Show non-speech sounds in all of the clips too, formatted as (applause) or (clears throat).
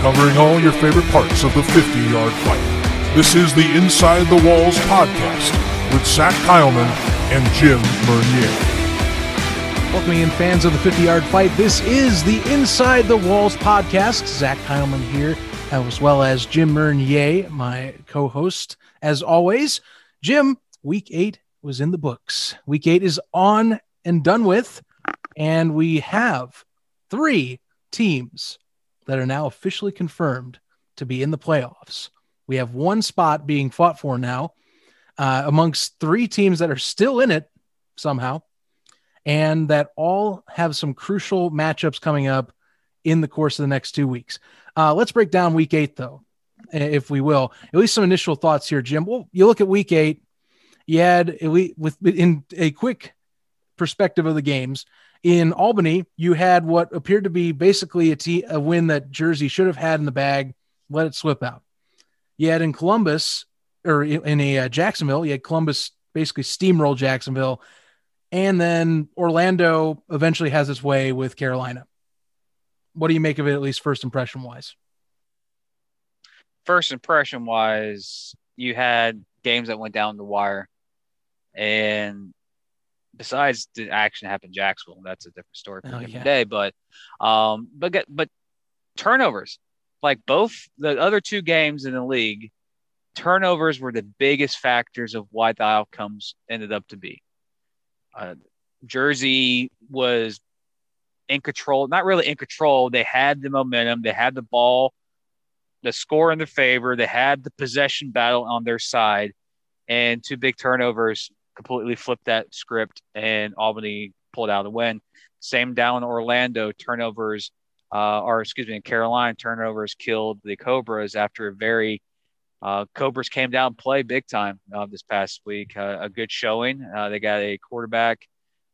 covering all your favorite parts of the 50 yard fight. This is the Inside the Walls podcast with Zach Kyleman and Jim Meunier. Welcoming in fans of the 50 yard fight. This is the Inside the Walls podcast. Zach Kyleman here, uh, as well as Jim Meunier, my co host. As always, Jim, week eight was in the books. Week eight is on and done with. And we have three teams that are now officially confirmed to be in the playoffs. We have one spot being fought for now uh, amongst three teams that are still in it somehow, and that all have some crucial matchups coming up in the course of the next two weeks. Uh, let's break down week eight, though, if we will. At least some initial thoughts here, Jim. Well, you look at week eight, you had with in a quick perspective of the games, in Albany, you had what appeared to be basically a, t- a win that Jersey should have had in the bag, let it slip out. Had in Columbus, or in a uh, Jacksonville, you had Columbus basically steamroll Jacksonville, and then Orlando eventually has its way with Carolina. What do you make of it, at least first impression wise? First impression wise, you had games that went down the wire, and besides the action happened in Jacksonville, that's a different story for oh, yeah. day. But um, but but turnovers, like both the other two games in the league, turnovers were the biggest factors of why the outcomes ended up to be. Uh, Jersey was in control, not really in control. They had the momentum, they had the ball, the score in their favor, they had the possession battle on their side, and two big turnovers completely flipped that script and Albany pulled out a win. Same down in Orlando, turnovers, uh, or excuse me, in Carolina, turnovers killed the Cobras after a very uh, Cobras came down play big time uh, this past week. Uh, a good showing. Uh, they got a quarterback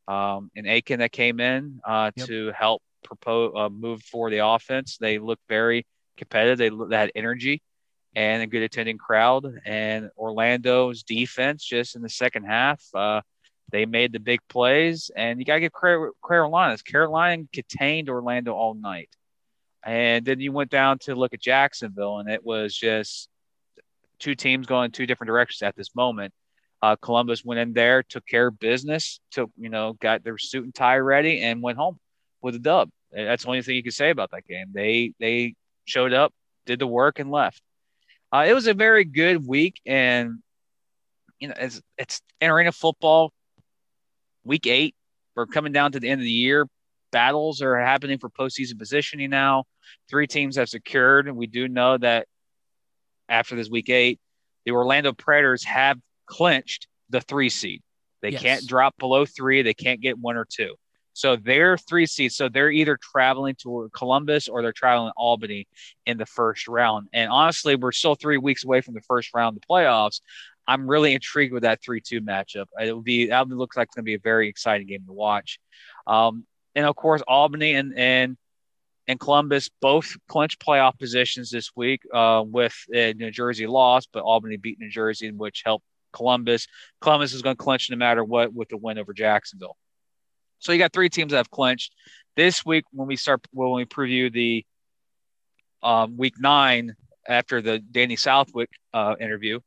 um, in Aiken that came in uh, yep. to help propose uh, move for the offense. They looked very competitive. They, they had energy and a good attending crowd. And Orlando's defense, just in the second half, uh, they made the big plays. And you got to give credit Carolina. Carolina contained Orlando all night. And then you went down to look at Jacksonville, and it was just two teams going two different directions at this moment. Uh, Columbus went in there, took care of business, took you know, got their suit and tie ready, and went home with a dub. That's the only thing you can say about that game. They they showed up, did the work, and left. Uh, it was a very good week, and you know, it's it's arena football. Week eight, we're coming down to the end of the year. Battles are happening for postseason positioning now. Three teams have secured, and we do know that after this week eight, the Orlando Predators have clinched the three seed. They yes. can't drop below three. They can't get one or two. So they're three seeds. So they're either traveling to Columbus or they're traveling Albany in the first round. And honestly, we're still three weeks away from the first round of the playoffs. I'm really intrigued with that three-two matchup. It will be that looks like it's going to be a very exciting game to watch. Um, and of course, Albany and and and Columbus both clinched playoff positions this week uh, with uh, New Jersey lost, but Albany beat New Jersey, which helped Columbus. Columbus is going to clinch no matter what with the win over Jacksonville. So you got three teams that have clinched. This week, when we start, when we preview the um, week nine after the Danny Southwick uh, interview,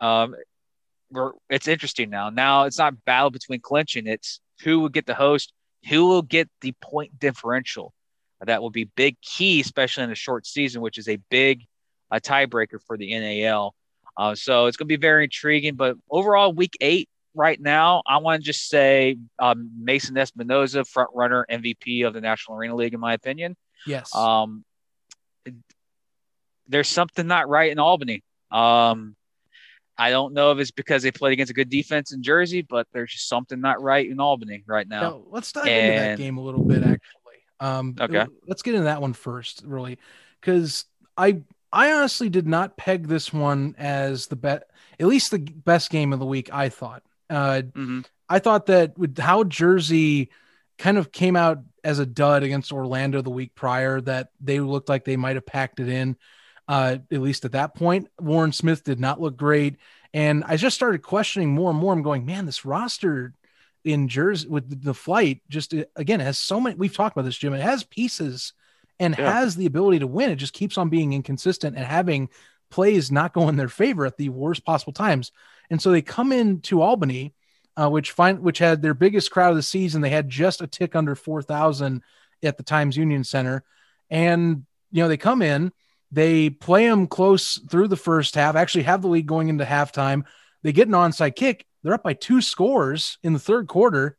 um, it's interesting now. Now it's not battle between clinching; it's who will get the host, who will get the point differential. That will be big key, especially in a short season, which is a big a tiebreaker for the NAL. Uh, so it's going to be very intriguing. But overall, week eight right now, I want to just say um, Mason Espinoza, front runner, MVP of the National Arena League, in my opinion. Yes. Um, there's something not right in Albany. Um, I don't know if it's because they played against a good defense in Jersey, but there's just something not right in Albany right now. now let's dive and... into that game a little bit, actually. Um, okay. Let's get into that one first, really, because I I honestly did not peg this one as the bet, at least the best game of the week. I thought. Uh, mm-hmm. I thought that with how Jersey kind of came out as a dud against Orlando the week prior, that they looked like they might have packed it in. Uh, at least at that point, Warren Smith did not look great, and I just started questioning more and more. I'm going, man, this roster in Jersey with the flight just uh, again has so many. We've talked about this, Jim. It has pieces and yeah. has the ability to win. It just keeps on being inconsistent and having plays not go in their favor at the worst possible times. And so they come into Albany, uh, which find which had their biggest crowd of the season. They had just a tick under four thousand at the Times Union Center, and you know they come in, they play them close through the first half. Actually, have the lead going into halftime. They get an onside kick. They're up by two scores in the third quarter,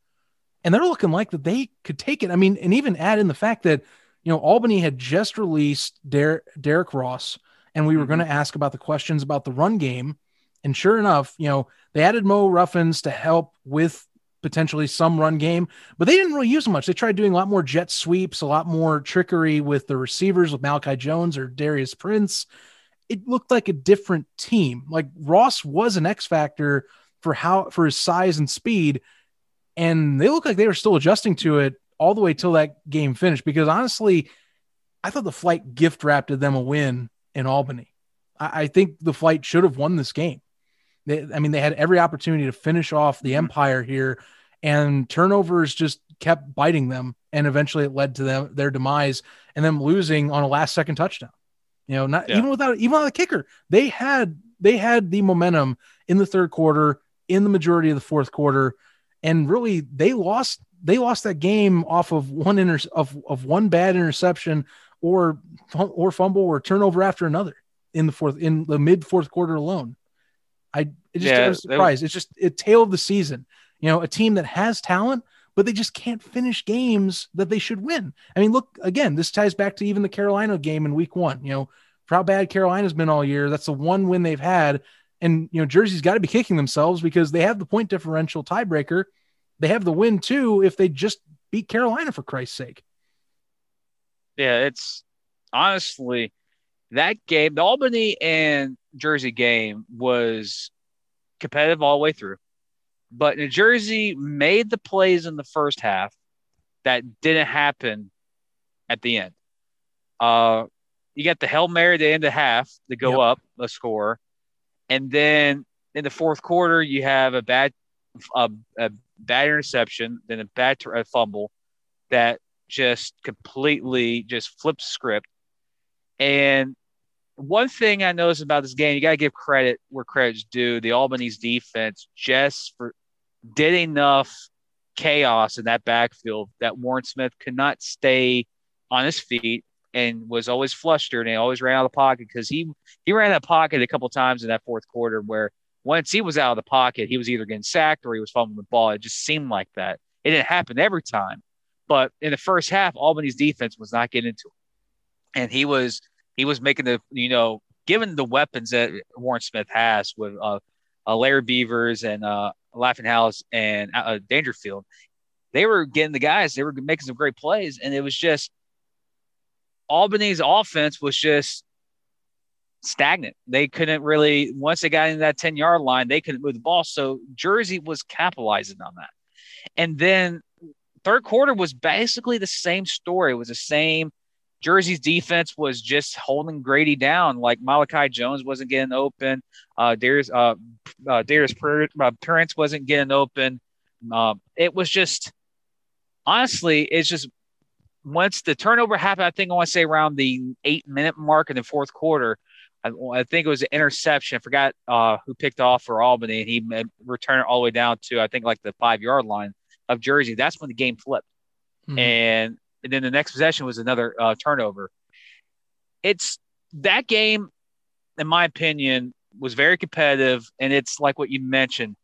and they're looking like that they could take it. I mean, and even add in the fact that you know Albany had just released Der- Derrick Ross, and we were mm-hmm. going to ask about the questions about the run game. And sure enough, you know, they added Mo Ruffins to help with potentially some run game, but they didn't really use much. They tried doing a lot more jet sweeps, a lot more trickery with the receivers with Malachi Jones or Darius Prince. It looked like a different team. Like Ross was an X factor for how for his size and speed, and they looked like they were still adjusting to it all the way till that game finished. Because honestly, I thought the flight gift wrapped them a win in Albany. I, I think the flight should have won this game. They, I mean, they had every opportunity to finish off the mm-hmm. empire here, and turnovers just kept biting them, and eventually it led to them their demise and them losing on a last second touchdown. You know, not yeah. even without even without a kicker, they had they had the momentum in the third quarter, in the majority of the fourth quarter, and really they lost they lost that game off of one inter of, of one bad interception or or fumble or turnover after another in the fourth in the mid fourth quarter alone. I it just yeah, I was surprised. it's just a tale of the season. You know, a team that has talent, but they just can't finish games that they should win. I mean, look again. This ties back to even the Carolina game in Week One. You know, for how bad Carolina's been all year. That's the one win they've had, and you know, Jersey's got to be kicking themselves because they have the point differential tiebreaker. They have the win too if they just beat Carolina for Christ's sake. Yeah, it's honestly that game, the Albany and Jersey game was competitive all the way through. But New Jersey made the plays in the first half that didn't happen at the end. Uh, you got the Hail Mary at the end of half to go yep. up a score. And then in the fourth quarter, you have a bad, a, a bad interception, then a bad a fumble that just completely just flips script. And one thing I noticed about this game, you got to give credit where credit's due. The Albany's defense just for did enough chaos in that backfield that Warren Smith could not stay on his feet and was always flustered and always ran out of the pocket because he he ran out of pocket a couple times in that fourth quarter where once he was out of the pocket, he was either getting sacked or he was fumbling the ball. It just seemed like that. It didn't happen every time, but in the first half, Albany's defense was not getting into it, and he was he was making the you know given the weapons that Warren Smith has with uh, uh Larry Beavers and uh, Laughing House and uh, Dangerfield, they were getting the guys. They were making some great plays, and it was just Albany's offense was just stagnant. They couldn't really once they got into that ten yard line, they couldn't move the ball. So Jersey was capitalizing on that, and then third quarter was basically the same story. It was the same Jersey's defense was just holding Grady down. Like Malachi Jones wasn't getting open. Uh, Darius, uh, uh, Darius Prince wasn't getting open. Um, it was just, honestly, it's just once the turnover happened, I think I want to say around the eight minute mark in the fourth quarter. I, I think it was an interception. I forgot uh, who picked off for Albany, and he returned it all the way down to I think like the five yard line of Jersey. That's when the game flipped, mm-hmm. and and then the next possession was another uh, turnover. It's that game, in my opinion, was very competitive, and it's like what you mentioned.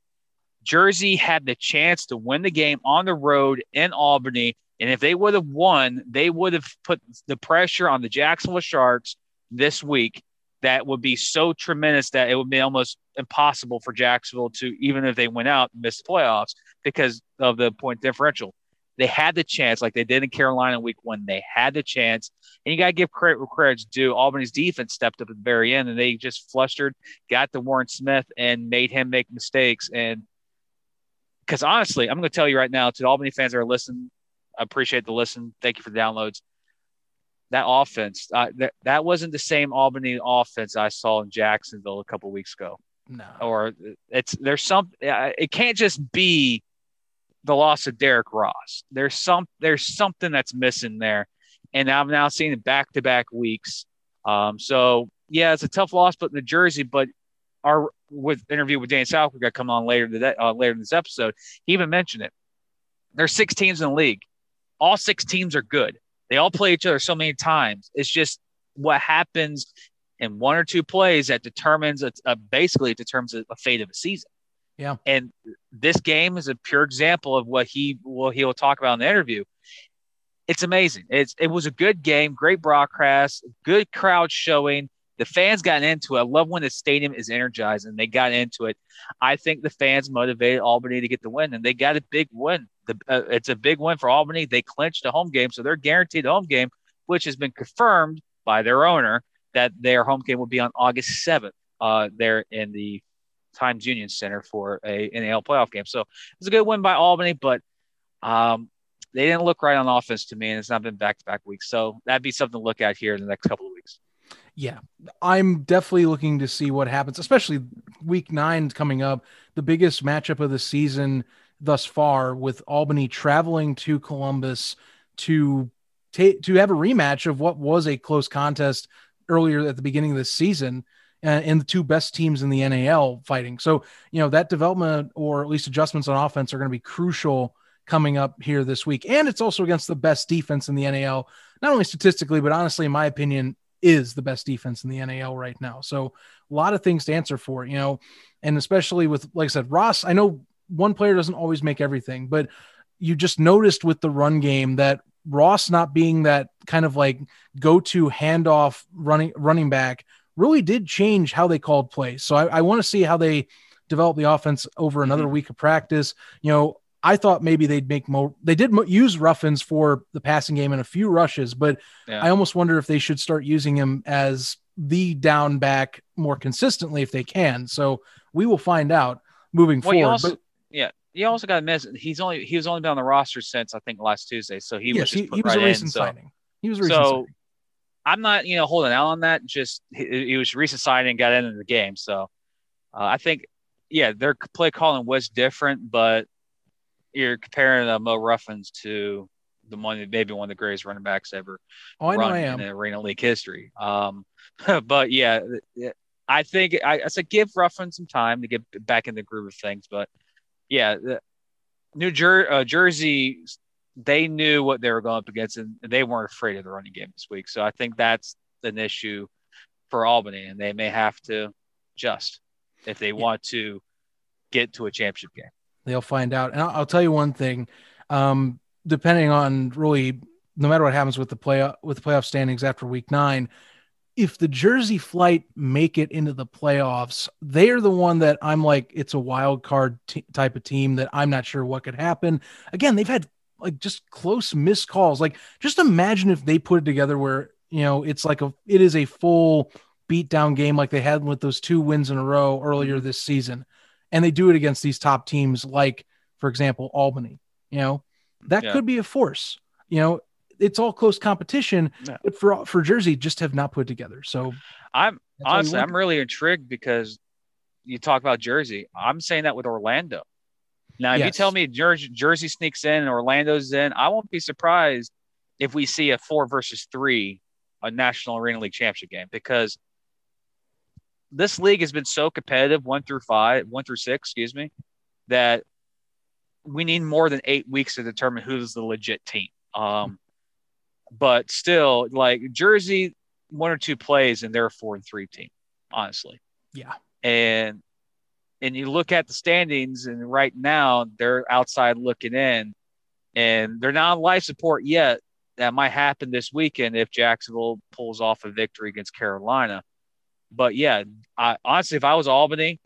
Jersey had the chance to win the game on the road in Albany, and if they would have won, they would have put the pressure on the Jacksonville Sharks this week. That would be so tremendous that it would be almost impossible for Jacksonville to, even if they went out, miss the playoffs because of the point differential. They had the chance, like they did in Carolina week one. They had the chance. And you got to give credit where credit's due. Albany's defense stepped up at the very end and they just flustered, got to Warren Smith and made him make mistakes. And because honestly, I'm going to tell you right now to the Albany fans that are listening, I appreciate the listen. Thank you for the downloads. That offense, uh, that, that wasn't the same Albany offense I saw in Jacksonville a couple weeks ago. No. Or it's there's some it can't just be the loss of Derrick Ross. There's some there's something that's missing there. and I've now seen it back to back weeks. Um, so yeah, it's a tough loss, but New Jersey, but our with interview with Dan Southwick got come on later today, uh, later in this episode, he even mentioned it. There's six teams in the league. All six teams are good. They all play each other so many times. It's just what happens in one or two plays that determines a, a basically it determines a, a fate of a season. Yeah. And this game is a pure example of what he will he'll talk about in the interview. It's amazing. It's it was a good game, great broadcast, good crowd showing. The fans got into it. I love when the stadium is energized and they got into it. I think the fans motivated Albany to get the win, and they got a big win. The, uh, it's a big win for Albany. They clinched a home game, so they're guaranteed a home game, which has been confirmed by their owner that their home game will be on August 7th. Uh, there in the Times Union Center for a NAL playoff game. So it's a good win by Albany, but um, they didn't look right on offense to me, and it's not been back to back weeks. So that'd be something to look at here in the next couple of weeks. Yeah, I'm definitely looking to see what happens, especially week nine coming up, the biggest matchup of the season thus far, with Albany traveling to Columbus to ta- to have a rematch of what was a close contest earlier at the beginning of the season and the two best teams in the NAL fighting. So, you know, that development or at least adjustments on offense are going to be crucial coming up here this week. And it's also against the best defense in the NAL, not only statistically, but honestly, in my opinion, is the best defense in the NAL right now. So, a lot of things to answer for, you know, and especially with, like I said, Ross, I know one player doesn't always make everything, but you just noticed with the run game that Ross not being that kind of like go to handoff running running back really did change how they called plays. So I, I want to see how they develop the offense over another mm-hmm. week of practice. You know, I thought maybe they'd make more. They did use Ruffins for the passing game and a few rushes, but yeah. I almost wonder if they should start using him as the down back more consistently if they can. So we will find out moving well, forward. Also, but, yeah, you also got to miss he's only he was only been on the roster since I think last Tuesday, so he yes, was he, he, was a recent in, signing. He was a recent so signing. I'm not you know holding out on that. Just he, he was recent signing, and got into the game, so uh, I think yeah, their play calling was different, but you're comparing uh, Mo Ruffins to the one maybe one of the greatest running backs ever oh, I in Arena League history. Um, (laughs) but yeah, I think I, I said give Ruffin some time to get back in the groove of things. But yeah, New Jer- uh, Jersey, they knew what they were going up against, and they weren't afraid of the running game this week. So I think that's an issue for Albany, and they may have to adjust if they yeah. want to get to a championship game. They'll find out. And I'll, I'll tell you one thing. Um, depending on really, no matter what happens with the play with the playoff standings after week nine, if the Jersey Flight make it into the playoffs, they're the one that I'm like, it's a wild card t- type of team that I'm not sure what could happen. Again, they've had like just close missed calls. Like, just imagine if they put it together where you know it's like a it is a full beat down game like they had with those two wins in a row earlier mm-hmm. this season. And they do it against these top teams like for example albany you know? That yeah. could be a force you know? It's all close competition yeah. but for for jersey just have not put together. So i'm honestly i'm really intrigued because you talk about jersey. I'm saying that with orlando now if yes. you tell me jersey, jersey sneaks in and orlando's in i won't be surprised if we see a four versus three a national arena league championship game because this league has been so competitive, one through five, one through six, excuse me, that we need more than eight weeks to determine who's the legit team. Um, but still, like Jersey, one or two plays and they're a four and three team, honestly. Yeah. And and you look at the standings, and right now they're outside looking in, and they're not on life support yet. That might happen this weekend if Jacksonville pulls off a victory against Carolina. But yeah, I, honestly, if I was Albany,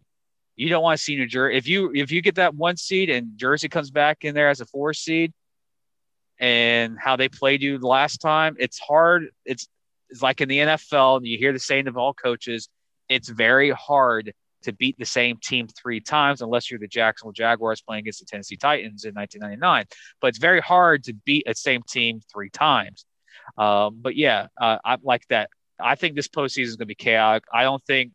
you don't want to see New Jersey. If you if you get that one seed and Jersey comes back in there as a four seed, and how they played you the last time, it's hard. It's it's like in the NFL. You hear the saying of all coaches, it's very hard to beat the same team three times unless you're the Jacksonville Jaguars playing against the Tennessee Titans in 1999. But it's very hard to beat a same team three times. Um, but yeah, uh, I like that. I think this postseason is going to be chaotic. I don't think,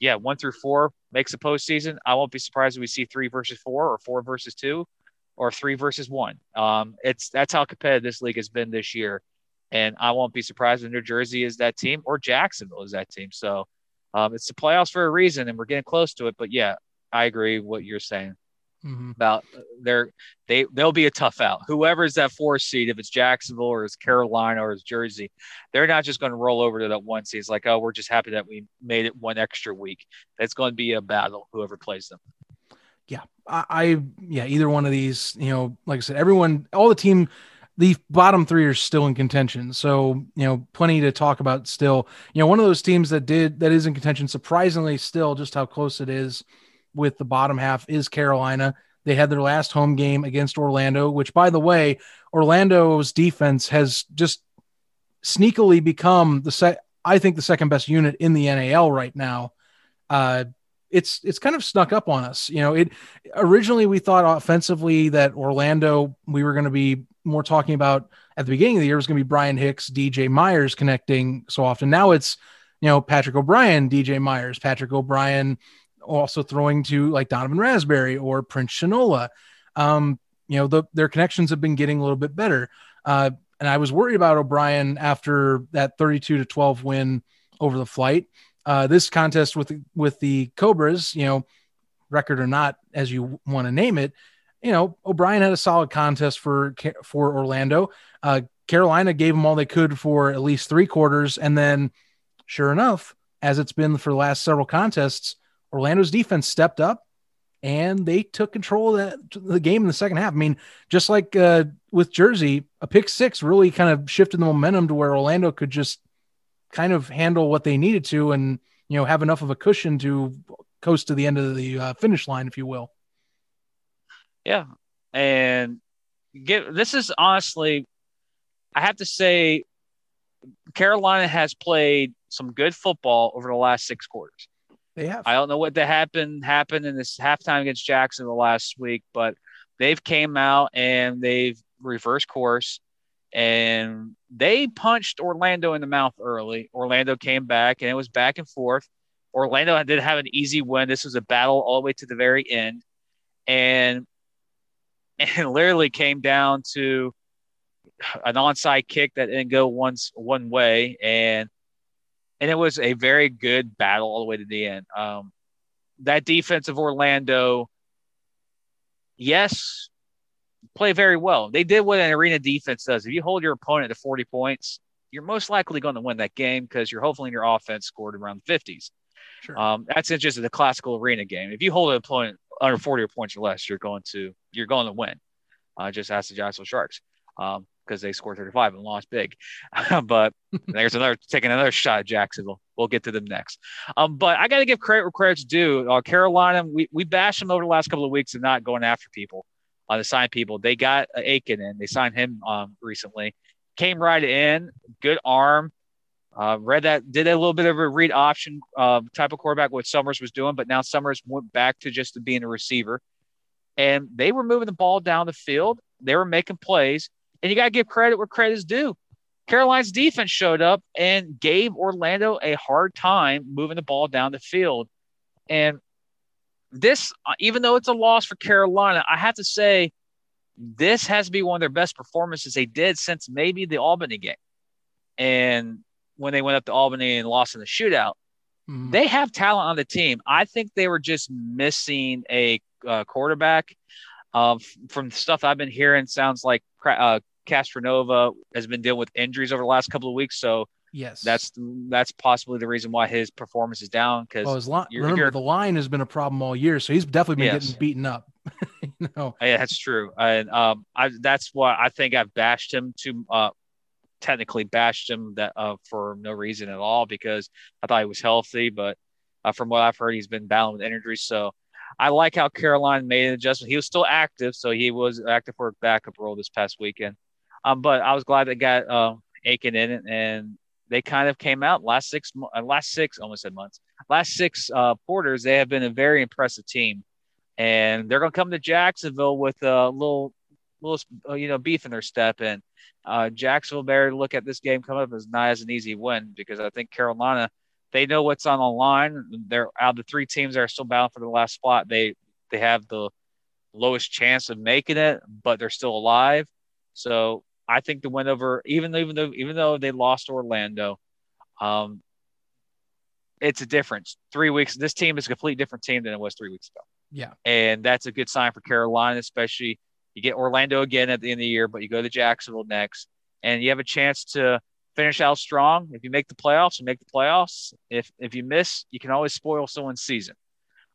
yeah, one through four makes a postseason. I won't be surprised if we see three versus four or four versus two or three versus one. Um, it's that's how competitive this league has been this year. And I won't be surprised if New Jersey is that team or Jacksonville is that team. So um, it's the playoffs for a reason, and we're getting close to it. But yeah, I agree what you're saying mm-hmm. about uh, they're they they'll be a tough out. Whoever's that four seed, if it's Jacksonville or it's Carolina or it's Jersey, they're not just going to roll over to that one seed. It's like, oh, we're just happy that we made it one extra week. It's going to be a battle. Whoever plays them. Yeah, I, I yeah, either one of these. You know, like I said, everyone, all the team the bottom three are still in contention. So, you know, plenty to talk about still. You know, one of those teams that did that is in contention, surprisingly still just how close it is with the bottom half is Carolina. They had their last home game against Orlando, which by the way, Orlando's defense has just sneakily become the set I think the second best unit in the NAL right now. Uh, it's it's kind of snuck up on us. You know, it originally we thought offensively that Orlando we were going to be more talking about at the beginning of the year was going to be Brian Hicks, DJ Myers connecting so often. Now it's you know Patrick O'Brien, DJ Myers, Patrick O'Brien also throwing to like Donovan Raspberry or Prince Shinola. Um, you know, the, their connections have been getting a little bit better. Uh, and I was worried about O'Brien after that 32 to 12 win over the flight. Uh, this contest with with the Cobras, you know, record or not, as you want to name it, you know, O'Brien had a solid contest for for Orlando. Uh, Carolina gave them all they could for at least three quarters, and then, sure enough, as it's been for the last several contests, Orlando's defense stepped up and they took control of that, the game in the second half. I mean, just like uh, with Jersey, a pick six really kind of shifted the momentum to where Orlando could just kind of handle what they needed to and you know have enough of a cushion to coast to the end of the uh, finish line, if you will. Yeah, and get this is honestly, I have to say, Carolina has played some good football over the last six quarters. They have. I don't know what that happened happened in this halftime against Jackson the last week, but they've came out and they've reversed course and they punched Orlando in the mouth early. Orlando came back and it was back and forth. Orlando did have an easy win. This was a battle all the way to the very end. And (laughs) and literally came down to an onside kick that didn't go once one way and and it was a very good battle all the way to the end. Um, that defense of Orlando, yes, play very well. They did what an arena defense does. If you hold your opponent to 40 points, you're most likely going to win that game because you're hopefully in your offense scored around the 50s. Sure. Um, that's just the classical arena game. If you hold an opponent under 40 points or less, you're going to you're going to win. Uh, just ask the Jacksonville Sharks. Um, because they scored 35 and lost big. (laughs) but (laughs) there's another taking another shot at Jacksonville. We'll get to them next. Um, but I got to give credit where credit's due. Uh, Carolina, we, we bashed them over the last couple of weeks and not going after people uh, the sign people. They got Aiken in. They signed him um, recently. Came right in, good arm. Uh, read that, did a little bit of a read option uh, type of quarterback, what Summers was doing, but now Summers went back to just being a receiver. And they were moving the ball down the field. They were making plays. And you got to give credit where credit is due. Carolina's defense showed up and gave Orlando a hard time moving the ball down the field. And this, uh, even though it's a loss for Carolina, I have to say this has to be one of their best performances they did since maybe the Albany game. And when they went up to Albany and lost in the shootout, mm-hmm. they have talent on the team. I think they were just missing a uh, quarterback. Uh, from stuff I've been hearing, sounds like uh, Castronova has been dealing with injuries over the last couple of weeks, so yes, that's that's possibly the reason why his performance is down. Because well, his li- remember you're, the line has been a problem all year, so he's definitely been yes. getting beaten up. (laughs) you know? Yeah, that's true, and um, I that's why I think I've bashed him to uh, technically bashed him that uh, for no reason at all because I thought he was healthy, but uh, from what I've heard, he's been battling with injuries. So I like how Carolina made an adjustment. He was still active, so he was active for a backup role this past weekend. Um, but I was glad they got uh, Aiken in it, and they kind of came out last six, uh, last six, almost said months, last six uh, quarters. They have been a very impressive team, and they're going to come to Jacksonville with a little, little, uh, you know, beef in their step. And uh, Jacksonville better look at this game coming up as not as an easy win because I think Carolina they know what's on the line. They're out of the three teams that are still bound for the last spot. They they have the lowest chance of making it, but they're still alive. So I think the win over even though even though even though they lost Orlando, um, it's a difference. Three weeks. This team is a completely different team than it was three weeks ago. Yeah, and that's a good sign for Carolina, especially you get Orlando again at the end of the year, but you go to Jacksonville next, and you have a chance to finish out strong. If you make the playoffs, you make the playoffs. If if you miss, you can always spoil someone's season.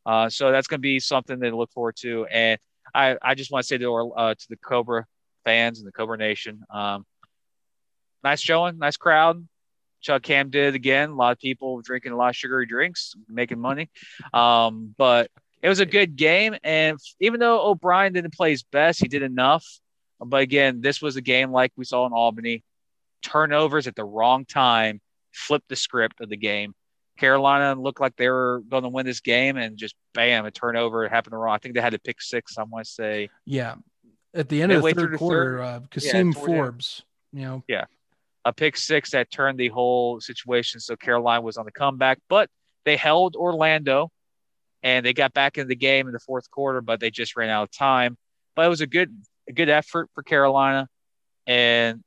Uh, so that's going to be something to look forward to. And I, I just want to say to uh, to the Cobra fans and the Cobra Nation, um, nice showing, nice crowd. Chuck Cam did again. A lot of people drinking a lot of sugary drinks, making money. Um, but it was a good game. And even though O'Brien didn't play his best, he did enough. But again, this was a game like we saw in Albany. Turnovers at the wrong time flipped the script of the game. Carolina looked like they were going to win this game, and just bam, a turnover happened wrong. I think they had to pick six. I want to say, yeah, at the end of the third the quarter, third, uh, Kasim yeah, Forbes, you know, yeah, a pick six that turned the whole situation. So Carolina was on the comeback, but they held Orlando, and they got back in the game in the fourth quarter, but they just ran out of time. But it was a good, a good effort for Carolina, and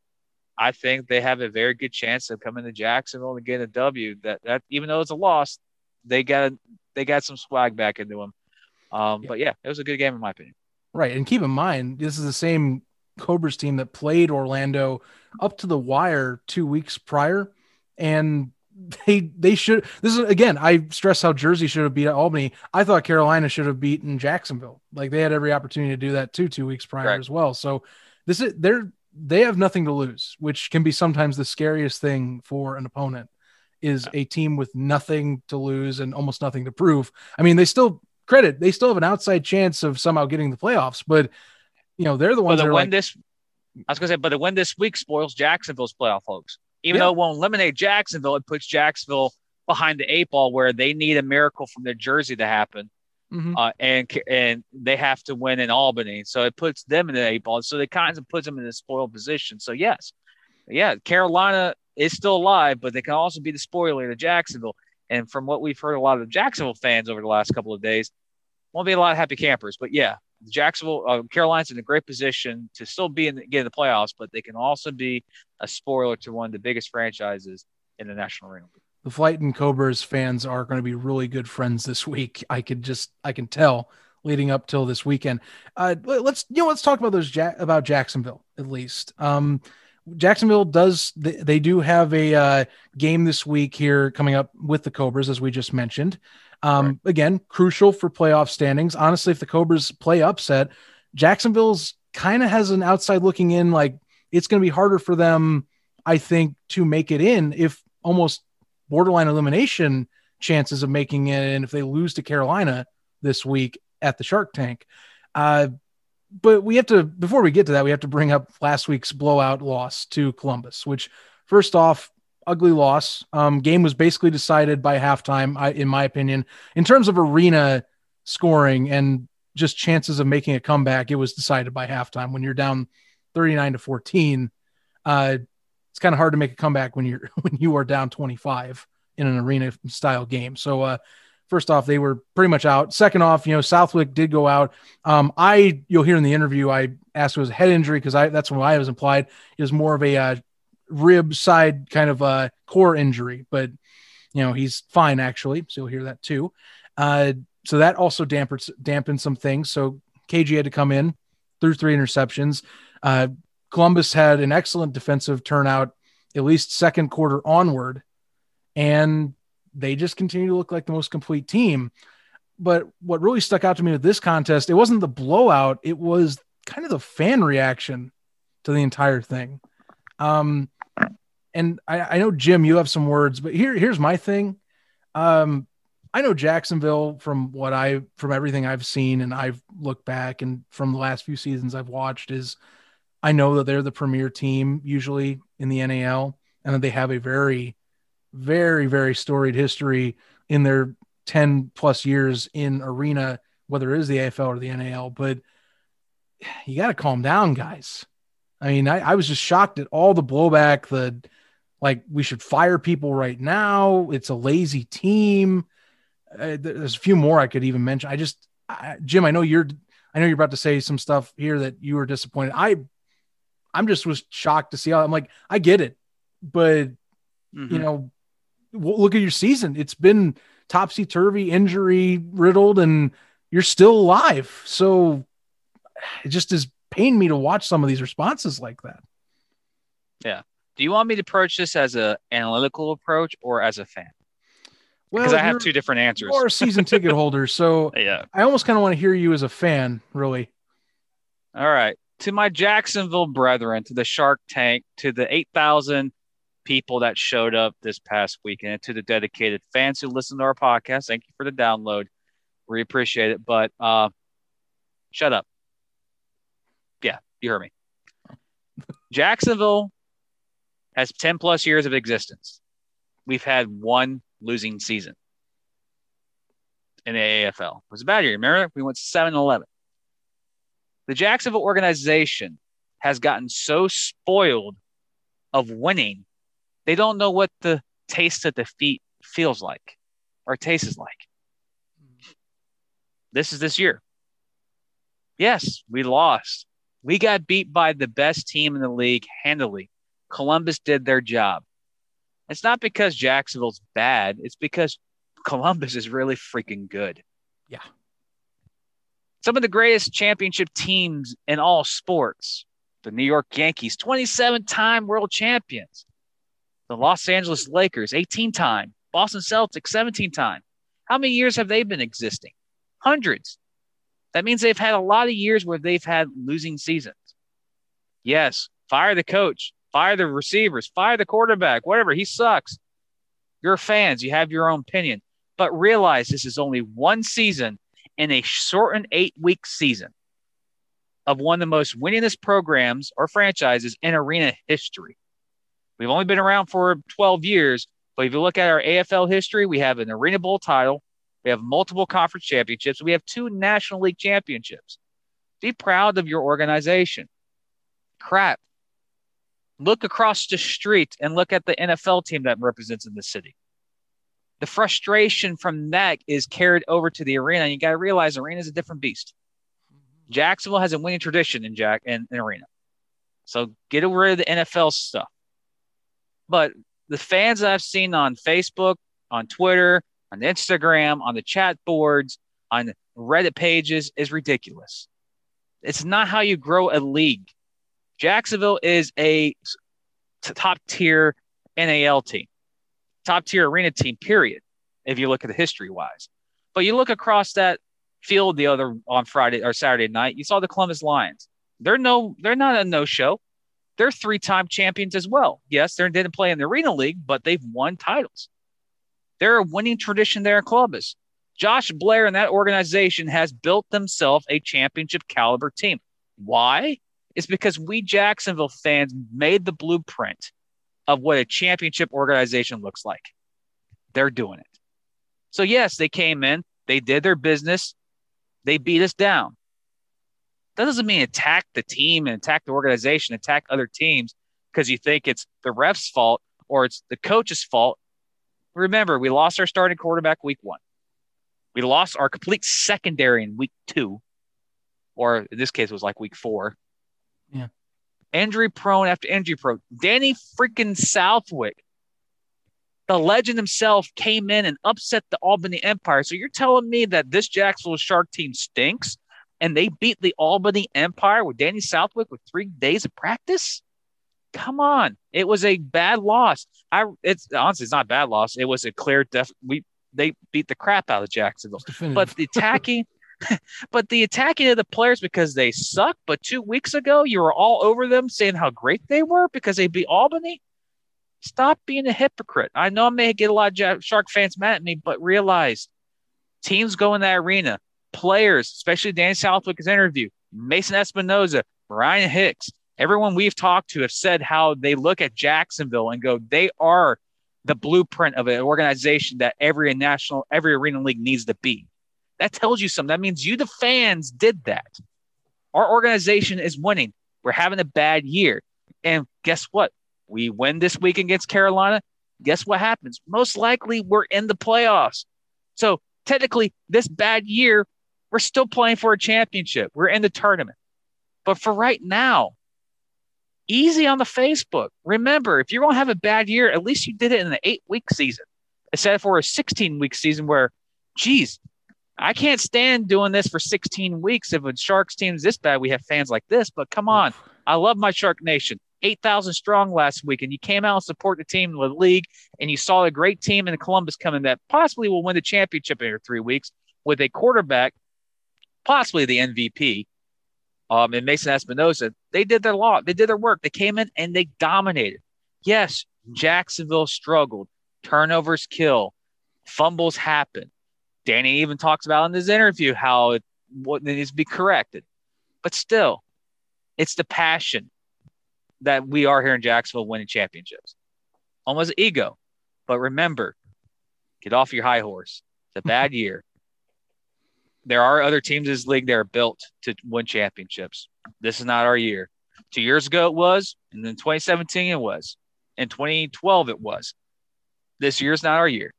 I think they have a very good chance of coming to Jacksonville and getting a W. That that even though it's a loss, they got they got some swag back into them. Um, yeah. But yeah, it was a good game in my opinion. Right, and keep in mind this is the same Cobras team that played Orlando up to the wire two weeks prior, and (laughs) they they should. This is again. I stress how Jersey should have beat Albany. I thought Carolina should have beaten Jacksonville. Like they had every opportunity to do that too two weeks prior Correct. as well. So this is they're they have nothing to lose, which can be sometimes the scariest thing for an opponent is a team with nothing to lose and almost nothing to prove. I mean, they still credit, they still have an outside chance of somehow getting the playoffs, but you know, they're the ones that win like, this. I was gonna say, but the win this week spoils Jacksonville's playoff hopes. Even yeah. though it won't eliminate Jacksonville, it puts Jacksonville behind the eight ball where they need a miracle from their jersey to happen. Mm-hmm. Uh, and and they have to win in Albany, so it puts them in the eight ball. So it kind of puts them in a spoiled position. So yes, yeah, Carolina is still alive, but they can also be the spoiler to Jacksonville. And from what we've heard, a lot of the Jacksonville fans over the last couple of days won't be a lot of happy campers. But yeah, Jacksonville, uh, Carolina's in a great position to still be in the, get in the playoffs, but they can also be a spoiler to one of the biggest franchises in the National Arena the Flight and Cobras fans are going to be really good friends this week. I could just I can tell leading up till this weekend. Uh, let's you know let's talk about those ja- about Jacksonville at least. Um, Jacksonville does they, they do have a uh, game this week here coming up with the Cobras as we just mentioned. Um, right. Again, crucial for playoff standings. Honestly, if the Cobras play upset, Jacksonville's kind of has an outside looking in like it's going to be harder for them, I think, to make it in if almost borderline elimination chances of making it and if they lose to Carolina this week at the Shark Tank. Uh, but we have to before we get to that, we have to bring up last week's blowout loss to Columbus, which first off, ugly loss. Um, game was basically decided by halftime, I, in my opinion. In terms of arena scoring and just chances of making a comeback, it was decided by halftime. When you're down 39 to 14, uh, it's kind of hard to make a comeback when you're (laughs) when you are down 25 in an arena style game. So uh, first off, they were pretty much out. Second off, you know, Southwick did go out. Um, I you'll hear in the interview I asked was a head injury because I that's what I was implied is more of a uh, rib side kind of uh, core injury, but you know he's fine actually. So you'll hear that too. Uh, so that also dampened dampened some things. So KG had to come in through three interceptions. Uh, Columbus had an excellent defensive turnout, at least second quarter onward, and they just continue to look like the most complete team. But what really stuck out to me with this contest, it wasn't the blowout, it was kind of the fan reaction to the entire thing. Um, and I, I know Jim, you have some words, but here, here's my thing. Um, I know Jacksonville from what I from everything I've seen and I've looked back and from the last few seasons I've watched is I know that they're the premier team usually in the NAL and that they have a very, very, very storied history in their 10 plus years in arena, whether it is the AFL or the NAL. But you got to calm down, guys. I mean, I, I was just shocked at all the blowback, the like, we should fire people right now. It's a lazy team. Uh, there's a few more I could even mention. I just, I, Jim, I know you're, I know you're about to say some stuff here that you were disappointed. I I'm just was shocked to see how I'm like, I get it, but mm-hmm. you know, look at your season. It's been topsy turvy, injury riddled, and you're still alive. So it just is pain me to watch some of these responses like that. Yeah. Do you want me to approach this as a analytical approach or as a fan? Well, because I have two different answers. Or a season (laughs) ticket holder, so yeah, I almost kind of want to hear you as a fan, really. All right, to my Jacksonville brethren, to the Shark Tank, to the eight thousand people that showed up this past weekend, and to the dedicated fans who listen to our podcast, thank you for the download. We appreciate it, but uh, shut up. Yeah, you heard me. Jacksonville has 10 plus years of existence. We've had one losing season in the AFL. It was a bad year. Remember, we went 7 11. The Jacksonville organization has gotten so spoiled of winning, they don't know what the taste of defeat feels like or tastes like. This is this year. Yes, we lost. We got beat by the best team in the league handily. Columbus did their job. It's not because Jacksonville's bad, it's because Columbus is really freaking good. Yeah. Some of the greatest championship teams in all sports the New York Yankees, 27 time world champions. The Los Angeles Lakers, 18 time. Boston Celtics, 17 time. How many years have they been existing? Hundreds. That means they've had a lot of years where they've had losing seasons. Yes, fire the coach fire the receivers, fire the quarterback, whatever. He sucks. You're fans, you have your own opinion. But realize this is only one season in a shortened eight week season of one of the most winningest programs or franchises in arena history. We've only been around for 12 years, but if you look at our AFL history, we have an Arena Bowl title, we have multiple conference championships, we have two National League championships. Be proud of your organization. Crap. Look across the street and look at the NFL team that represents in the city. The frustration from that is carried over to the arena. And you got to realize arena is a different beast. Jacksonville has a winning tradition in Jack and in, in arena. So get rid of the NFL stuff. But the fans I've seen on Facebook, on Twitter, on Instagram, on the chat boards, on Reddit pages is ridiculous. It's not how you grow a league. Jacksonville is a top tier NAL team, top tier arena team, period, if you look at the history wise. But you look across that field the other on Friday or Saturday night, you saw the Columbus Lions. They're no, they're not a no show. They're three time champions as well. Yes, they didn't play in the Arena League, but they've won titles. They're a winning tradition there in Columbus. Josh Blair and that organization has built themselves a championship caliber team. Why? It's because we Jacksonville fans made the blueprint of what a championship organization looks like. They're doing it. So, yes, they came in, they did their business, they beat us down. That doesn't mean attack the team and attack the organization, attack other teams because you think it's the ref's fault or it's the coach's fault. Remember, we lost our starting quarterback week one. We lost our complete secondary in week two, or in this case, it was like week four. Yeah. Injury prone after injury prone. Danny freaking Southwick, the legend himself, came in and upset the Albany Empire. So you're telling me that this Jacksonville Shark team stinks and they beat the Albany Empire with Danny Southwick with three days of practice? Come on. It was a bad loss. I it's honestly it's not a bad loss. It was a clear def we they beat the crap out of Jacksonville. But the attacking (laughs) but the attacking of the players because they suck. But two weeks ago, you were all over them saying how great they were because they beat Albany. Stop being a hypocrite. I know I may get a lot of Shark fans mad at me, but realize teams go in that arena. Players, especially Dan Southwick's interview, Mason Espinoza, Brian Hicks, everyone we've talked to have said how they look at Jacksonville and go, they are the blueprint of an organization that every national, every arena league needs to be. That tells you something. That means you, the fans, did that. Our organization is winning. We're having a bad year. And guess what? We win this week against Carolina. Guess what happens? Most likely we're in the playoffs. So technically, this bad year, we're still playing for a championship. We're in the tournament. But for right now, easy on the Facebook. Remember, if you're going to have a bad year, at least you did it in an eight week season instead of for a 16 week season where, geez, I can't stand doing this for 16 weeks. If a Sharks team is this bad, we have fans like this. But come on, I love my Shark Nation. 8,000 strong last week, and you came out and support the team in the league, and you saw a great team in Columbus coming that possibly will win the championship in three weeks with a quarterback, possibly the MVP, um, and Mason Espinosa. They did their law. They did their work. They came in and they dominated. Yes, Jacksonville struggled. Turnovers kill. Fumbles happen. Danny even talks about in his interview how it, what needs to be corrected. But still, it's the passion that we are here in Jacksonville winning championships. Almost ego. But remember, get off your high horse. It's a bad (laughs) year. There are other teams in this league that are built to win championships. This is not our year. Two years ago it was, and then 2017 it was. and 2012 it was. This year's not our year.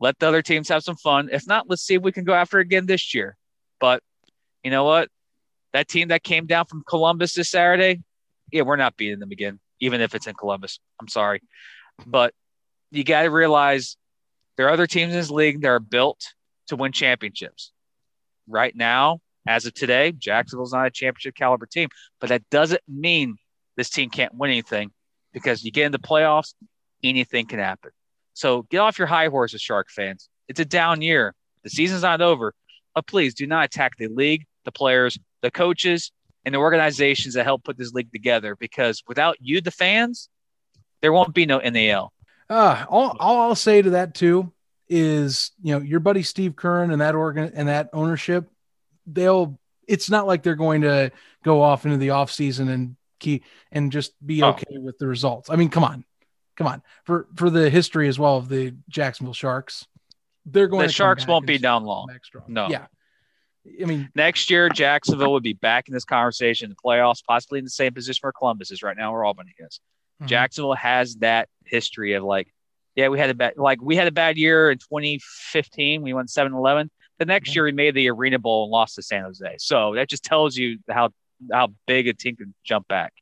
Let the other teams have some fun. If not, let's see if we can go after again this year. But you know what? That team that came down from Columbus this Saturday, yeah, we're not beating them again, even if it's in Columbus. I'm sorry. But you got to realize there are other teams in this league that are built to win championships. Right now, as of today, Jacksonville's not a championship caliber team, but that doesn't mean this team can't win anything because you get into playoffs, anything can happen. So get off your high horses, Shark fans. It's a down year. The season's not over. But please do not attack the league, the players, the coaches, and the organizations that help put this league together because without you, the fans, there won't be no NAL. Uh, all, all I'll say to that too is, you know, your buddy Steve Keirn and that organ and that ownership, they'll, it's not like they're going to go off into the off season and key and just be oh. okay with the results. I mean, come on, come on for, for the history as well of the Jacksonville sharks. They're going the sharks won't be down long. No. Yeah. I mean, next year Jacksonville would be back in this conversation, the playoffs, possibly in the same position where Columbus is right now, where Albany is. Mm-hmm. Jacksonville has that history of like, yeah, we had a bad, like we had a bad year in 2015. We won 7-11. The next mm-hmm. year we made the Arena Bowl and lost to San Jose. So that just tells you how how big a team can jump back.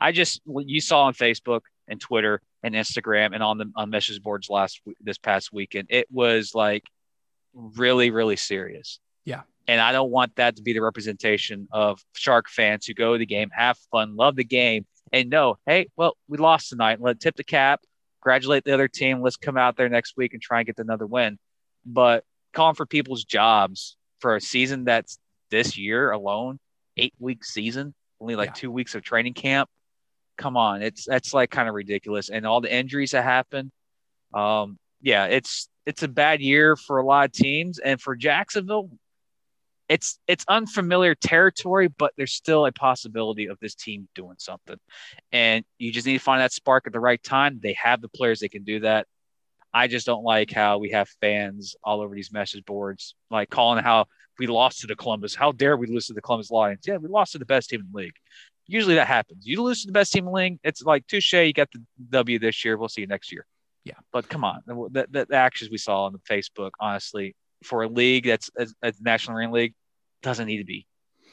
I just what you saw on Facebook and Twitter and Instagram and on the on message boards last this past weekend. It was like really really serious. Yeah. And I don't want that to be the representation of Shark fans who go to the game, have fun, love the game, and know, hey, well, we lost tonight. Let tip the cap, congratulate the other team. Let's come out there next week and try and get another win. But calling for people's jobs for a season that's this year alone, eight week season, only like yeah. two weeks of training camp. Come on, it's that's like kind of ridiculous. And all the injuries that happen. Um, yeah, it's it's a bad year for a lot of teams, and for Jacksonville, it's it's unfamiliar territory, but there's still a possibility of this team doing something. And you just need to find that spark at the right time. They have the players they can do that. I just don't like how we have fans all over these message boards, like calling how we lost to the Columbus. How dare we lose to the Columbus Lions? Yeah, we lost to the best team in the league. Usually that happens. You lose to the best team in the league. It's like touche. You got the W this year. We'll see you next year. Yeah, but come on, the, the, the actions we saw on the Facebook, honestly, for a league that's a, a National Arena League, doesn't need to be.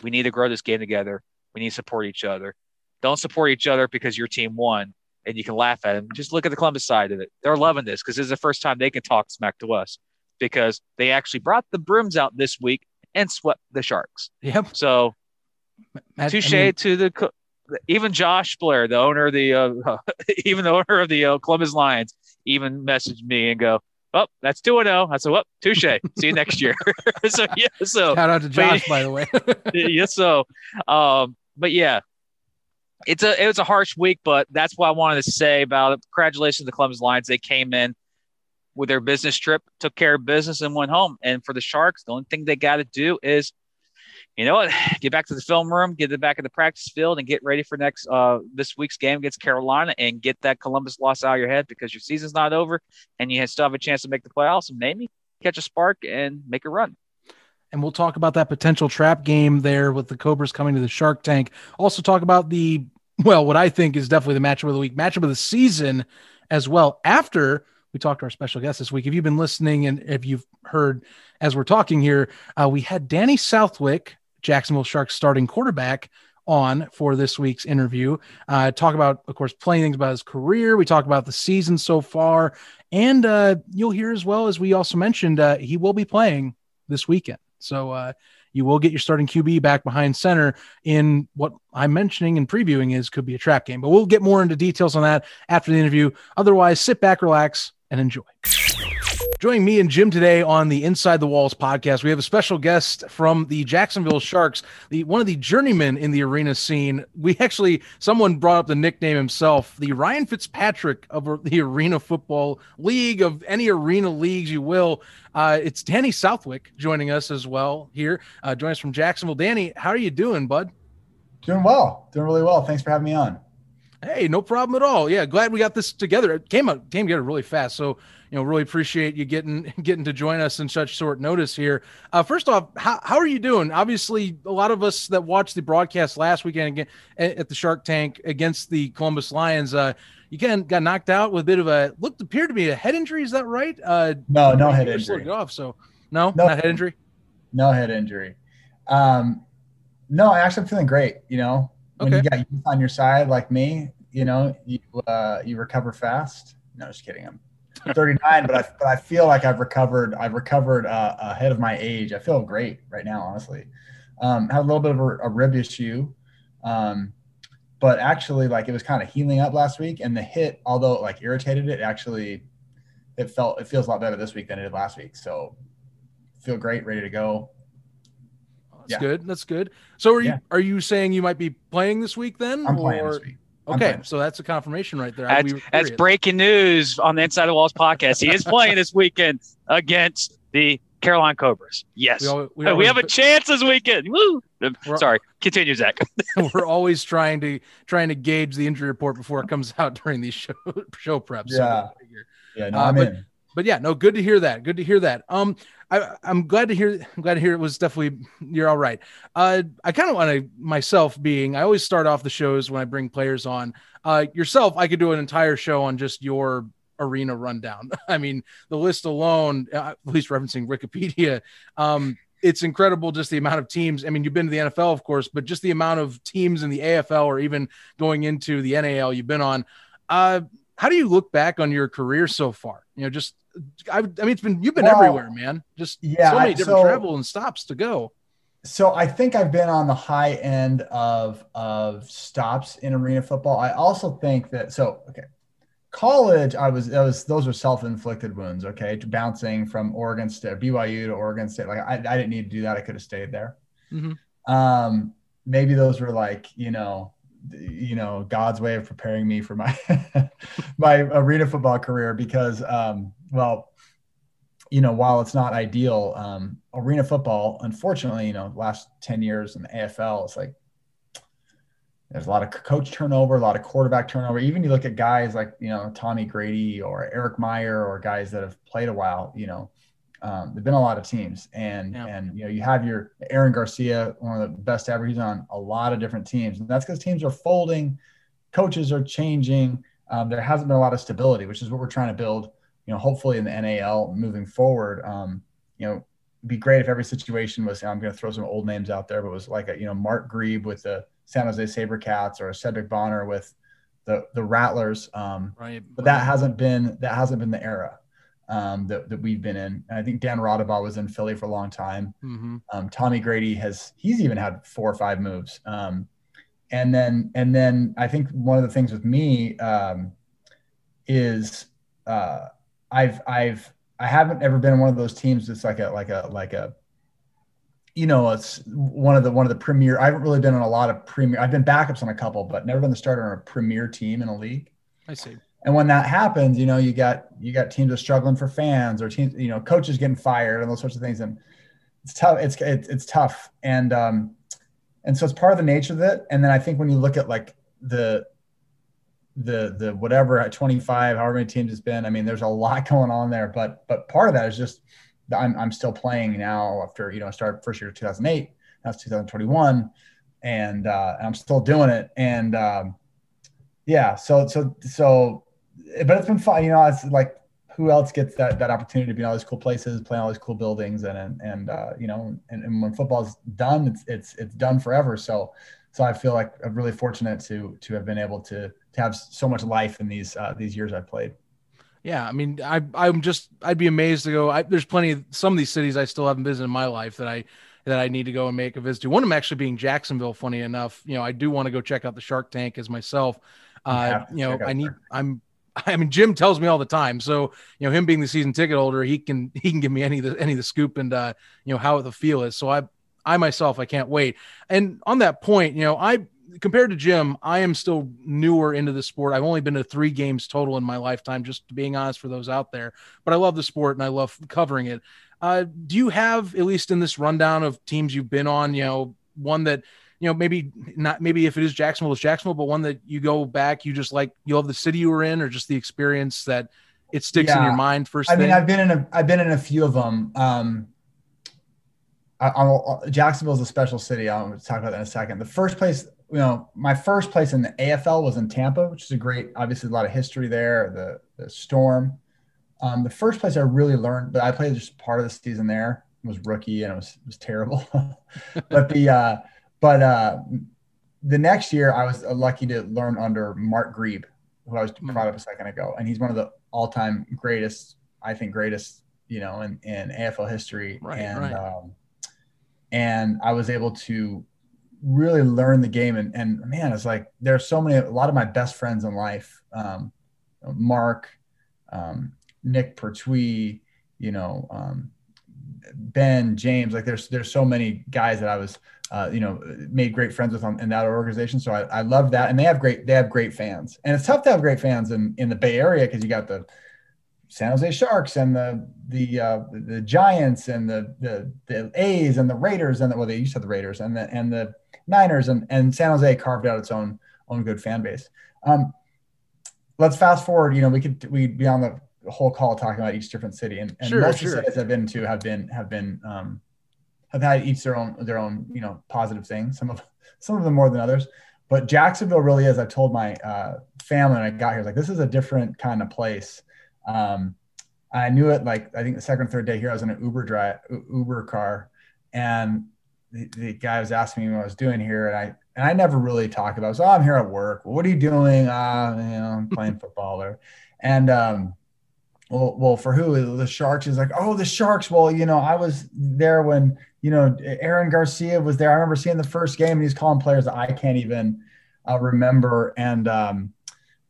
We need to grow this game together. We need to support each other. Don't support each other because your team won and you can laugh at them. Just look at the Columbus side of it. They're loving this because this is the first time they can talk smack to us because they actually brought the brooms out this week and swept the Sharks. Yep. So, touche I mean, to the even Josh Blair, the owner of the uh, (laughs) even the owner of the uh, Columbus Lions, even messaged me and go, oh, that's 2 0. I said, well, touche. See you next year. (laughs) (laughs) so, yeah. So, shout out to Josh, but, by the way. (laughs) yeah. So, um, but yeah, it's a, it was a harsh week, but that's what I wanted to say about it. Congratulations to the Columbus Lions. They came in with their business trip, took care of business, and went home. And for the Sharks, the only thing they got to do is you know what? (sighs) Get back to the film room, get it back in the practice field, and get ready for next uh this week's game against Carolina, and get that Columbus loss out of your head because your season's not over, and you still have a chance to make the playoffs and maybe catch a spark and make a run. And we'll talk about that potential trap game there with the Cobras coming to the Shark Tank. Also talk about the well, what I think is definitely the matchup of the week, matchup of the season as well. After we talked to our special guest this week, if you've been listening and if you've heard as we're talking here, uh, we had Danny Southwick Jacksonville Sharks starting quarterback on for this week's interview. Uh, talk about, of course, playing things about his career. We talk about the season so far, and uh, you'll hear as well as we also mentioned uh, he will be playing this weekend. So uh, you will get your starting QB back behind center in what I'm mentioning and previewing is could be a trap game. But we'll get more into details on that after the interview. Otherwise, sit back, relax, and enjoy. Joining me and Jim today on the Inside the Walls podcast, we have a special guest from the Jacksonville Sharks, the one of the journeymen in the arena scene. We actually, someone brought up the nickname himself, the Ryan Fitzpatrick of the Arena Football League, of any arena leagues you will. Uh, it's Danny Southwick joining us as well here. Uh, joining us from Jacksonville. Danny, how are you doing, bud? Doing well. Doing really well. Thanks for having me on. Hey, no problem at all. Yeah, glad we got this together. It came out came together really fast. So you know, really appreciate you getting (laughs) getting to join us in such short notice here. Uh, first off, how, how are you doing? Obviously, a lot of us that watched the broadcast last weekend at the Shark Tank against the Columbus Lions, uh, you kind got knocked out with a bit of a looked appeared to be a head injury. Is that right? Uh, no, no head injury. Off, so no, no, not head injury. No head injury. Um, no, I actually am feeling great. You know, when okay. you got youth on your side like me, you know, you uh, you recover fast. No, just kidding. I'm 39, but I but I feel like I've recovered. I've recovered uh, ahead of my age. I feel great right now, honestly. Um, had a little bit of a, a rib issue, um, but actually, like it was kind of healing up last week, and the hit, although it like irritated it, actually, it felt it feels a lot better this week than it did last week. So, feel great, ready to go. That's yeah. good. That's good. So, are you yeah. are you saying you might be playing this week then? I'm or? playing this week. Okay, so that's a confirmation right there. That's, that's breaking news on the Inside the Walls podcast. He is playing this weekend against the Carolina Cobras. Yes, we, always, we, always, we have a chance this weekend. Woo! Sorry, continue, Zach. (laughs) we're always trying to trying to gauge the injury report before it comes out (laughs) during these show show preps. Yeah, so yeah, no, uh, I'm but, in. But yeah, no, good to hear that. Good to hear that. Um, I, am glad to hear. I'm glad to hear it was definitely you're all right. Uh, I kind of want to myself being. I always start off the shows when I bring players on. Uh, yourself, I could do an entire show on just your arena rundown. (laughs) I mean, the list alone, uh, at least referencing Wikipedia, um, it's incredible just the amount of teams. I mean, you've been to the NFL, of course, but just the amount of teams in the AFL or even going into the NAL you've been on. Uh, how do you look back on your career so far? You know, just I, I mean, it's been you've been well, everywhere, man. Just yeah, so many different so, travel and stops to go. So I think I've been on the high end of of stops in arena football. I also think that so okay, college I was I was those were self inflicted wounds. Okay, bouncing from Oregon State, BYU to Oregon State. Like I, I didn't need to do that. I could have stayed there. Mm-hmm. Um, maybe those were like you know you know God's way of preparing me for my (laughs) my arena football career because um, well you know while it's not ideal um, arena football unfortunately you know last 10 years in the AFL it's like there's a lot of coach turnover a lot of quarterback turnover. Even you look at guys like you know Tommy Grady or Erik Meyer or guys that have played a while you know um, there've been a lot of teams, and yeah. and you know you have your Aaron Garcia, one of the best ever. He's on a lot of different teams, and that's because teams are folding, coaches are changing. Um, there hasn't been a lot of stability, which is what we're trying to build. You know, hopefully in the NAL moving forward. Um, you know, it'd be great if every situation was. I'm going to throw some old names out there, but was like a you know Mark Grieb with the San Jose SaberCats or a Sherdrick Bonner with the the Rattlers. Um, right. But that hasn't been that hasn't been the era um, that, that we've been in. And I think Dan Raudabaugh was in Philly for a long time. Mm-hmm. Um, Tommy Grady has he's even had four or five moves. Um, and then and then I think one of the things with me um, is uh, I've I've I haven't ever been one of those teams that's like a like a like a you know it's one of the one of the premier. I haven't really been on a lot of premier. I've been backups on a couple, but never been the starter on a premier team in a league. I see and when that happens, you know, you got you got teams are struggling for fans or teams, you know, coaches getting fired and those sorts of things. And it's tough. It's it's, it's tough. And um, and so it's part of the nature of it. And then I think when you look at like the the the whatever at 25, however many teams it's been, I mean, there's a lot (laughs) going on there. But but part of that is just I'm I'm still playing now after you know I started first year 2008. That's 2021, and uh, I'm still doing it. And um, yeah, so so so but it's been fun. You know, it's like who else gets that that opportunity to be in all these cool places, play in all these cool buildings, and and, and uh, you know, and, and when football's done, it's it's it's done forever. So so I feel like I'm really fortunate to to have been able to to have so much life in these uh, these years I've played. Yeah, I mean, I I'm just I'd be amazed to go. I, there's plenty of some of these cities I still haven't visited in my life that I that I need to go and make a visit to. One of them actually being Jacksonville. Funny enough, you know, I do want to go check out the Shark Tank as myself. Uh, you know, I need. There. I'm. I mean, Jim tells me all the time. So, you know, him being the season ticket holder, he can (laughs) he can give me any of the any of the scoop and uh, you know how the feel is. So I I myself I can't wait. And on that point, you know, I compared to Jim, I am still newer into the sport. I've only been to three games total in my lifetime, just to being honest for those out there. But I love the sport and I love covering it. Uh, do you have, at least in this rundown of teams you've been on, you know, one that, you know, maybe not, maybe if it is Jacksonville, it's Jacksonville, but one that you go back, you just like, you love the city you were in or just the experience that it sticks yeah. in your mind first? I mean, I've been in a, I've been in a few of them. Um, I, I, Jacksonville is a special city. I'll talk about that in a second. The first place, you know, my first place in the AFL was in Tampa, which is a great, obviously a lot of history there. The the Storm. Um, the first place I really learned, but I played just part of the season there. Was rookie and it was it was terrible. (laughs) but the uh, but uh, the next year I was lucky to learn under Mark Grieb, who I was brought up a second ago, and he's one of the all-time greatest, I think, greatest, you know, in, in AFL history. Right, and right. Um, and I was able to really learn the game. And, and man, it's like there's so many, a lot of my best friends in life, um, Mark, um, Nick Pertwee, you know, um, Ben, James, like there's, there's so many guys that I was, uh, you know, made great friends with on, in that organization. So I, I love that. And they have great, they have great fans and it's tough to have great fans in, in the Bay area. Cause you got the, San Jose Sharks and the the uh, the Giants and the, the the A's and the Raiders and the, well they used to have the Raiders and the and the Niners and and San Jose carved out its own own good fan base. Um, let's fast forward. You know, we could we'd be on the whole call talking about each different city and, and sure, most sure. cities I've been to have been have been um, have had each their own their own you know positive things. Some of (laughs) some of them more than others. But Jacksonville really is. I've told my uh, family when I got here, like this is a different kind of place um, I knew it like I think the second or third day here, I was in an Uber drive Uber car, and the, the, guy was asking me what I was doing here, and I and I never really talked about. It. So oh, I'm here at work. Well, what are you doing? Uh, you know, I'm playing (laughs) football or, and um, well, well, for who the Sharks is like, oh, the Sharks. Well, you know, I was there when you know Aaron Garcia was there. I remember seeing the first game, and he's calling players that I can't even uh, remember, and um,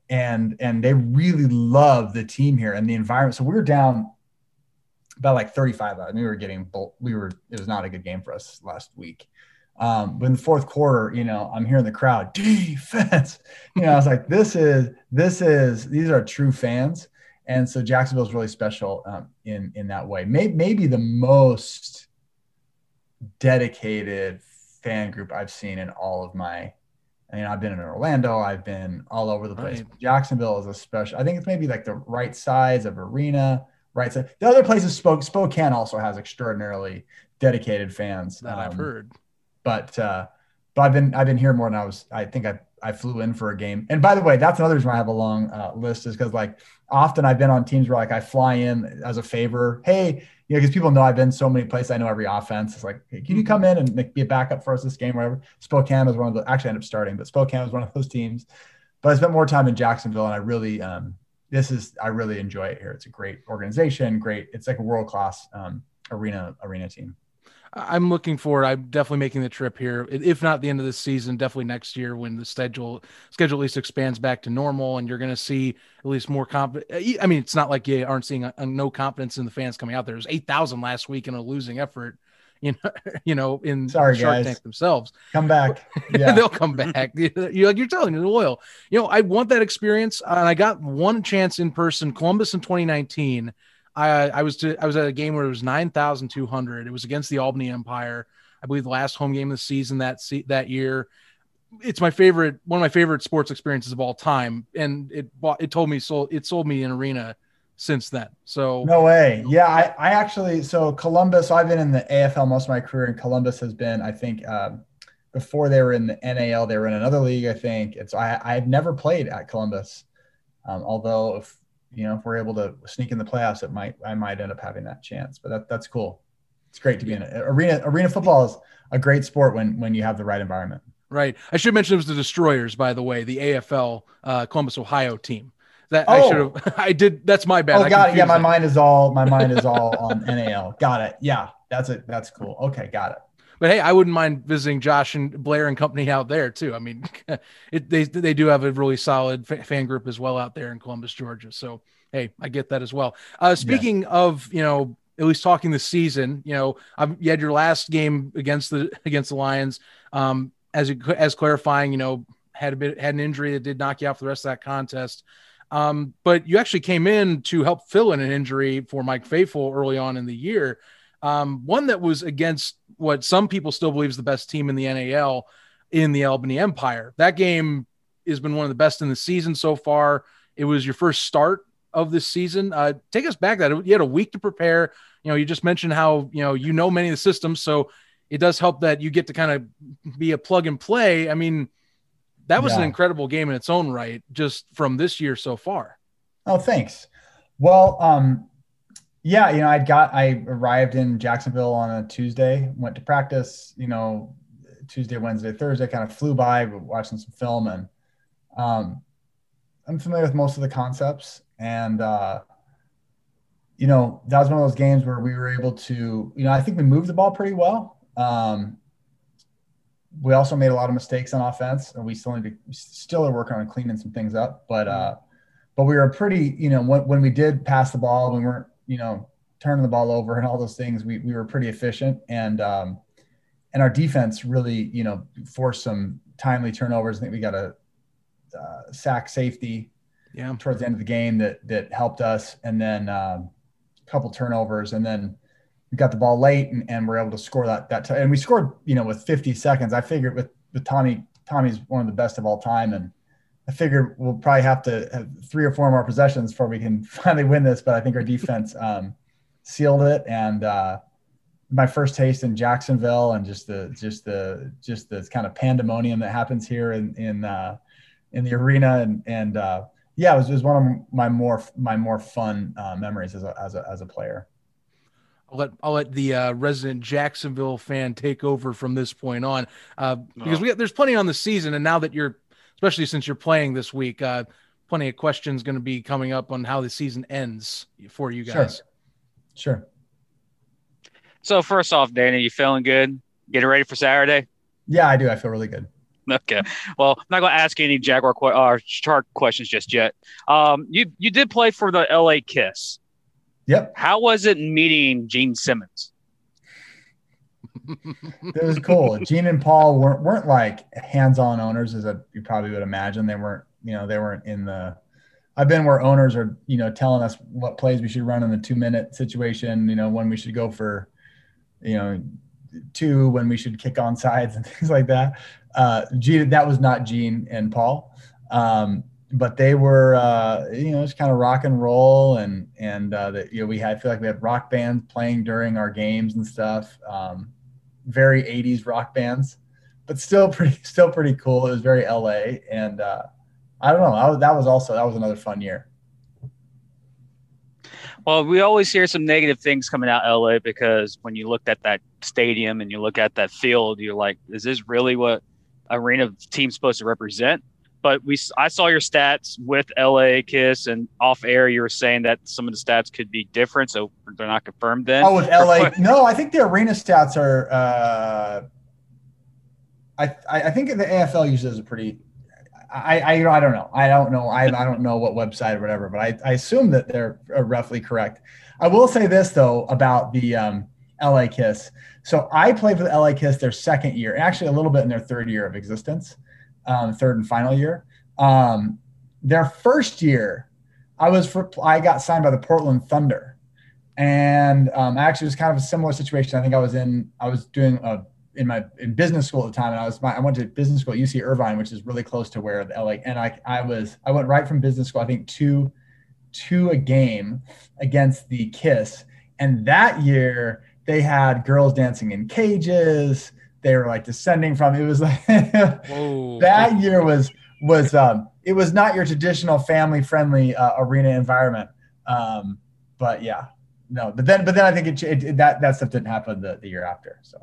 and and they really love the team here and the environment. So we were down about like 35 out. we were getting we were it was not a good game for us last week. Um, but in the fourth quarter, you know, I'm hearing the crowd defense. You know, I was like, this is this is these are true fans, and so Jacksonville is really special um, in in that way. Maybe maybe the most dedicated fan group I've seen in all of my I mean, I've been in Orlando, I've been all over the place. Right. Jacksonville is a special. I think it's maybe like the right size of arena, right side. The other places, Spoke, Spokane also has extraordinarily dedicated fans that um, I've heard. But uh, but I've been I've been here more than I was. I think I I flew in for a game. And by the way, that's another reason I have a long uh, list is because like often I've been on teams where like I fly in as a favor. Hey, you know, because people know I've been so many places. I know every offense. It's like, hey, can you come in and be a backup for us this game, whatever? Spokane was one of the. Actually, I ended up starting, but Spokane was one of those teams. But I spent more time in Jacksonville, and I really, um, this is, I really enjoy it here. It's a great organization, great. It's like a world class um, arena arena team. I'm looking forward. I'm definitely making the trip here. If not the end of the season, definitely next year when the schedule schedule at least expands back to normal, and you're going to see at least more confidence. Uh, I mean, it's not like you aren't seeing a, a no confidence in the fans coming out there. There's eight thousand last week in a losing effort. (laughs) You know, you know, in Sorry, Shark guys. Tank themselves. Come back. (laughs) Yeah. They'll come back. (laughs) you like you're telling you the loyal. You know, I want that experience, and I got one chance in person, Columbus in 2019 I I was to, I was at a game where it was nine thousand two hundred. It was against the Albany Empire. I believe the last home game of the season that se- that year. It's my favorite, one of my favorite sports experiences of all time, and it bought, it told me sold it sold me an arena since then. So no way. Yeah, I, I actually so Columbus. I've been in the AFL most of my career, and Columbus has been. I think um, before they were in the NAL, they were in another league. I think it's. I I've never played at Columbus, um, although if you know, if we're able to sneak in the playoffs, it might I might end up having that chance. But that that's cool. It's great to be in it. Arena arena football is a great sport when when you have the right environment. Right. I should mention it was the Destroyers, by the way, the AFL uh, Columbus, Ohio team. That oh. I should have. (laughs) I did. That's my bad. Oh, got it. Yeah, my it. mind is all. My mind is all (laughs) on NAL. Got it. Yeah, that's it. That's cool. Okay, got it. But hey, I wouldn't mind visiting Josh and Blair and company out there too. I mean, (laughs) it, they they do have a really solid fan group as well out there in Columbus, Georgia. So hey, I get that as well. Uh, speaking yeah. of you know at least talking the season, you know, um, you had your last game against the (laughs) against the Lions. Um, as as clarifying, you know, had a bit had an injury that did knock you off the rest of that contest. Um, but you actually came in to help fill in an injury for Mike Faithful early on in the year. Um, one that was against what some people still believe is the best team in the NAL in the Albany Empire. That game has been one of the best in the season so far. It was your first start of this season. Uh, take us back that you had a week to prepare. You know, you just mentioned how you know you know many of the systems, so it does help that you get to kind of be a plug and play. I mean, that was yeah. an incredible game in its own right, just from this year so far. Oh, thanks. Well, um, yeah, you know, I got I arrived in Jacksonville on a Tuesday, went to practice, you know, Tuesday, Wednesday, Thursday, kind of flew by, watching some film, and um, I'm familiar with most of the concepts, and uh, you know, that was one of those games where we were able to, you know, I think we moved the ball pretty well. Um, we also made a lot of mistakes on offense, and we still need to still are working on cleaning some things up. But uh, but we were pretty, you know, when, when we did pass the ball, we weren't, you know, turning the ball over and all those things. We we were pretty efficient, and um, and our defense really, you know, forced some timely turnovers. I think we got a uh, sack safety, yeah, towards the end of the game that that helped us, and then um, a couple turnovers, and then we got the ball late and, and we're able to score that that t- and we scored you know with 50 seconds. I figured with with tommy tommy's one of the best of all time. And i figured we'll probably have to have three or four more possessions before we can (laughs) finally win this but i think our defense um, sealed it. And uh, my first taste in jacksonville and just the just the just the kind of pandemonium that happens here in in uh, in the arena. And and uh, yeah it was, it was one of my more my more fun uh, memories as a, as a as a player. I'll let I'll let the uh, resident Jacksonville fan take over from this point on, uh, because we got, there's plenty on the season, and now that you're, especially since you're playing this week, uh, plenty of questions going to be coming up on how the season ends for you guys. Sure. sure. So first off, Danny, you feeling good? Getting ready for Saturday? Yeah, I do. I feel really good. Okay. Well, I'm not going to ask any Jaguar qu- uh, chart questions just yet. Um, you you did play for the LA Kiss. Yep. How was it meeting Gene Simmons? It was cool. Gene and Paul weren't weren't like hands-on owners, as a, you probably would imagine. They weren't, you know, they weren't in the. I've been where owners are, you know, telling us what plays we should run in the two-minute situation. You know, when we should go for, you know, two, when we should kick on sides (laughs) and things like that. Uh, Gene, that was not Gene and Paul. Um, but they were uh, you know just kind of rock and roll and and uh, that you know we had I feel like we had rock bands playing during our games and stuff um, very 80s rock bands but still pretty (laughs) still pretty cool. It was very LA and uh, I don't know. I, that was also that was another fun year. Well we always hear some negative things coming out LA because when you looked at that stadium and you look at that field you're like is this really what arena team's supposed to represent but we I saw your stats with LA Kiss and off air. You were saying that some of the stats could be different, so they're not confirmed. Then oh, with (laughs) LA, no, I think the arena stats are. Uh, I I think the AFL uses a pretty. I, I you know I don't know I don't know I, I don't know what website or whatever, but I, I assume that they're roughly correct. I will say this though about the um, LA Kiss. So I played for the LA Kiss their second year, actually a little bit in their third year of existence um, third and final year. Um, their first year, I was for I got signed by the Portland Thunder, and um, actually it was kind of a similar situation. I think I was in I was doing a in my in business school at the time, and I was my, I went to business school at UC Irvine, which is really close to where the LA. And I I was I went right from business school. I think to to a game against the Kiss, and that year they had girls dancing in cages they were like descending from it was like (laughs) that year was was um it was not your traditional family friendly uh, arena environment um but yeah no but then but then i think it, it, it, that that stuff didn't happen the, the year after so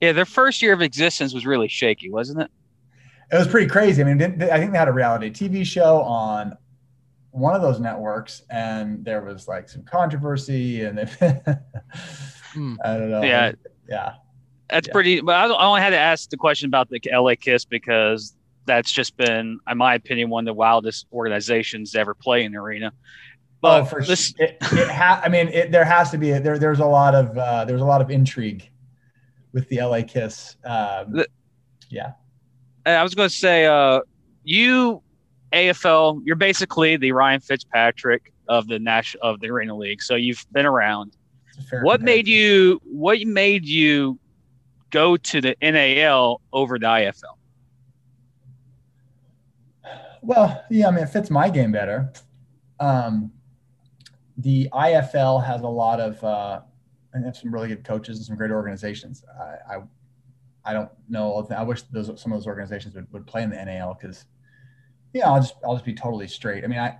Yeah, their first year of existence was really shaky, wasn't it? It was pretty crazy. I mean, I think they had a reality TV show on one of those networks, and there was like some controversy, and if, (laughs) hmm. I don't know. Yeah, yeah, that's yeah. pretty. But I only had to ask the question about the LA Kiss because that's just been, in my opinion, one of the wildest organizations to ever play in the arena. But oh, for this, it, it ha- I mean, it, there has to be a, there. There's a lot of uh, there's a lot of intrigue with the LA Kiss. Um, the, yeah, I was going to say, uh, you AFL, you're basically the Ryan Fitzpatrick of the national of the Arena League. So you've been around. What made you? What made you go to the NAL over the IFL? Well, yeah, I mean, it fits my game better. Um, the IFL has a lot of, uh, and have some really good coaches and some great organizations. I, I, I don't know. I wish those some of those organizations would, would play in the NAL because, yeah, I'll just I'll just be totally straight. I mean, I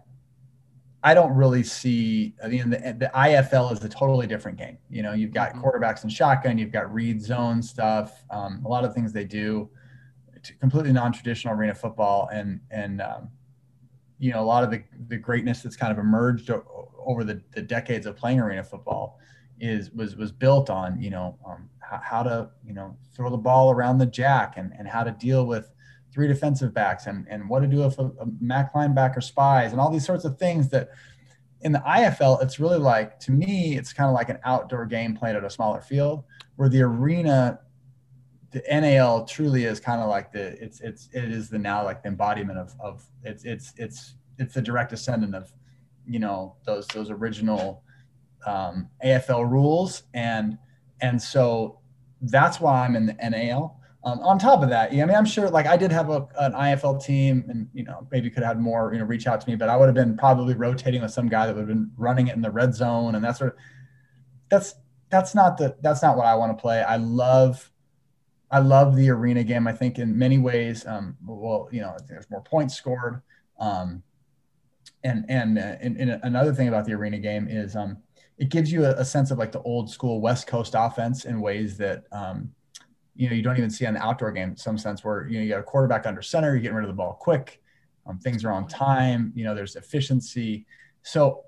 I don't really see. I mean, the, the IFL is a totally different game. You know, you've got mm-hmm. quarterbacks and shotgun, you've got read zone stuff, um, a lot of things they do, completely non-traditional arena football, and and um, you know a lot of the the greatness that's kind of emerged over the, the decades of playing arena football is was was built on you know um, how, how, to you know throw the ball around the jack and and how to deal with three defensive backs and, and what to do if a, a Mac linebacker spies and all these sorts of things that in the IFL, it's really like, to me, it's kind of like an outdoor game played at a smaller field where the arena, the NAL truly is kind of like the, it's, it's, it is the now like the embodiment of, of it's, it's, it's, it's the direct descendant of, you know, those, those original um, AFL rules. And, and so that's why I'm in the NAL um, on top of that, yeah, I mean, I'm sure like I did have a, an IFL team and, you know, maybe could have had more, you know, reach out to me, but I would have been probably rotating with some guy that would have been running it in the red zone. And that's sort of, that's, that's not the, that's not what I want to play. I love, I love the arena game. I think in many ways, um, well, you know, there's more points scored. Um, and, and, uh, and, and another thing about the arena game is, um, it gives you a, a sense of like the old school West coast offense in ways that, um, you know you don't even see on the outdoor game in some sense where you know you got a quarterback under center you're getting rid of the ball quick um, things are on time you know there's efficiency. So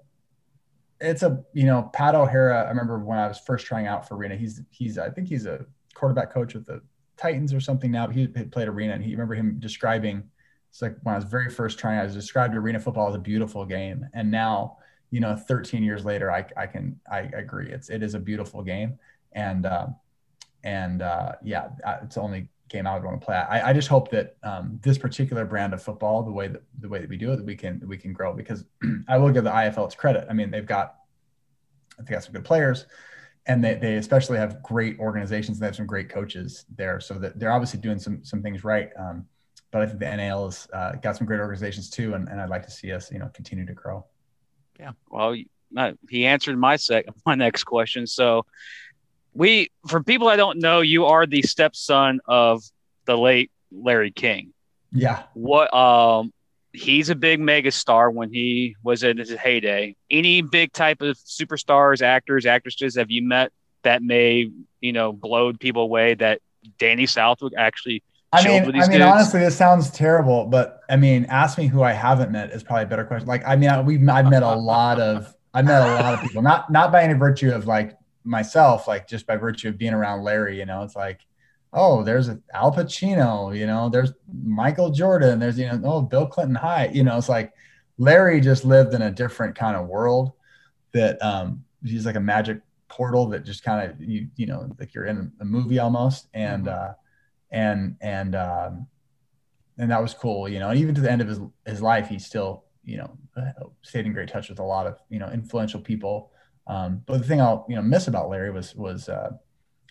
it's a you know pat o'hara i remember when i was first trying out for arena he's he's i think he's a quarterback coach with the titans or something now but he played arena and he remember him describing it's like when i was very first trying i was described arena football as a beautiful game and now you know 13 years later i, I can i agree it's it is a beautiful game. And um, and uh, yeah, it's the only game I would want to play. I, I just hope that um, this particular brand of football, the way that the way that we do it, that we can we can grow. Because (clears throat) I will give the IFL its credit. I mean, they've got they got some good players, and they, they especially have great organizations. And they have some great coaches there, so that they're obviously doing some some things right. Um, but I think the NAL has uh, got some great organizations too, and, and I'd like to see us you know continue to grow. Yeah, well, he answered my sec (laughs) my next question. So we for people I don't know, you are the stepson of the late Larry King. Yeah. What um he's a big mega star when he was in his heyday. Any big type of superstars, actors, actresses have you met that may, you know, blowed people away that Danny Southwick actually I mean, I mean, dudes? honestly, this sounds terrible, but I mean, ask me who I haven't met is probably a better question. Like, I mean, we've I've met a lot of I've met a lot of people, not not by any virtue of like myself, like just by virtue of being around Larry, you know, it's like, oh, there's Al Pacino, you know, there's Michael Jordan, there's, you know, oh, Bill Clinton High, you know, it's like Larry just lived in a different kind of world that um, he's like a magic portal that just kind of, you, you know, like you're in a movie almost. And, mm-hmm. uh, and, and, um, and that was cool, you know, and even to the end of his, his life, he still, you know, stayed in great touch with a lot of, you know, influential people um, but the thing I'll you know miss about Larry was was uh,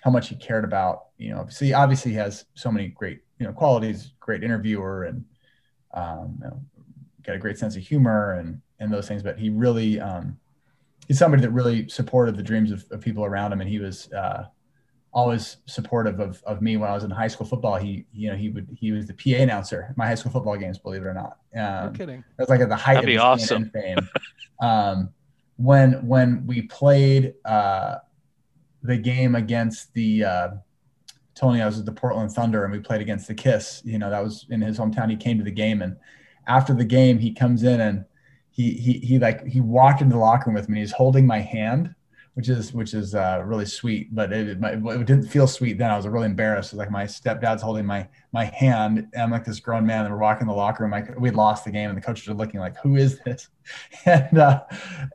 how much he cared about you know. See, obviously he has so many great you know qualities, great interviewer, and um, you know, got a great sense of humor and and those things. But he really um, he's somebody that really supported the dreams of, of people around him, and he was uh, always supportive of, of me when I was in high school football. He, you know, he would, he was the PA announcer at my high school football games, believe it or not. Um, You're kidding. It was like at the height That'd of his awesome. fame. um, when when we played uh, the game against the uh, Tony, I was at the Portland Thunder and we played against the Kiss. You know, that was in his hometown. He came to the game and after the game, he comes in and he he he like he walked into the locker room with me. He's holding my hand which is which is uh, really sweet. But it, it, it, didn't feel sweet then. I was really embarrassed. like my stepdad's holding my my hand, and I'm like this grown man, and we're walking in the locker room. Like we'd lost the game, and the coaches are looking like, "Who is this?" (laughs) and uh,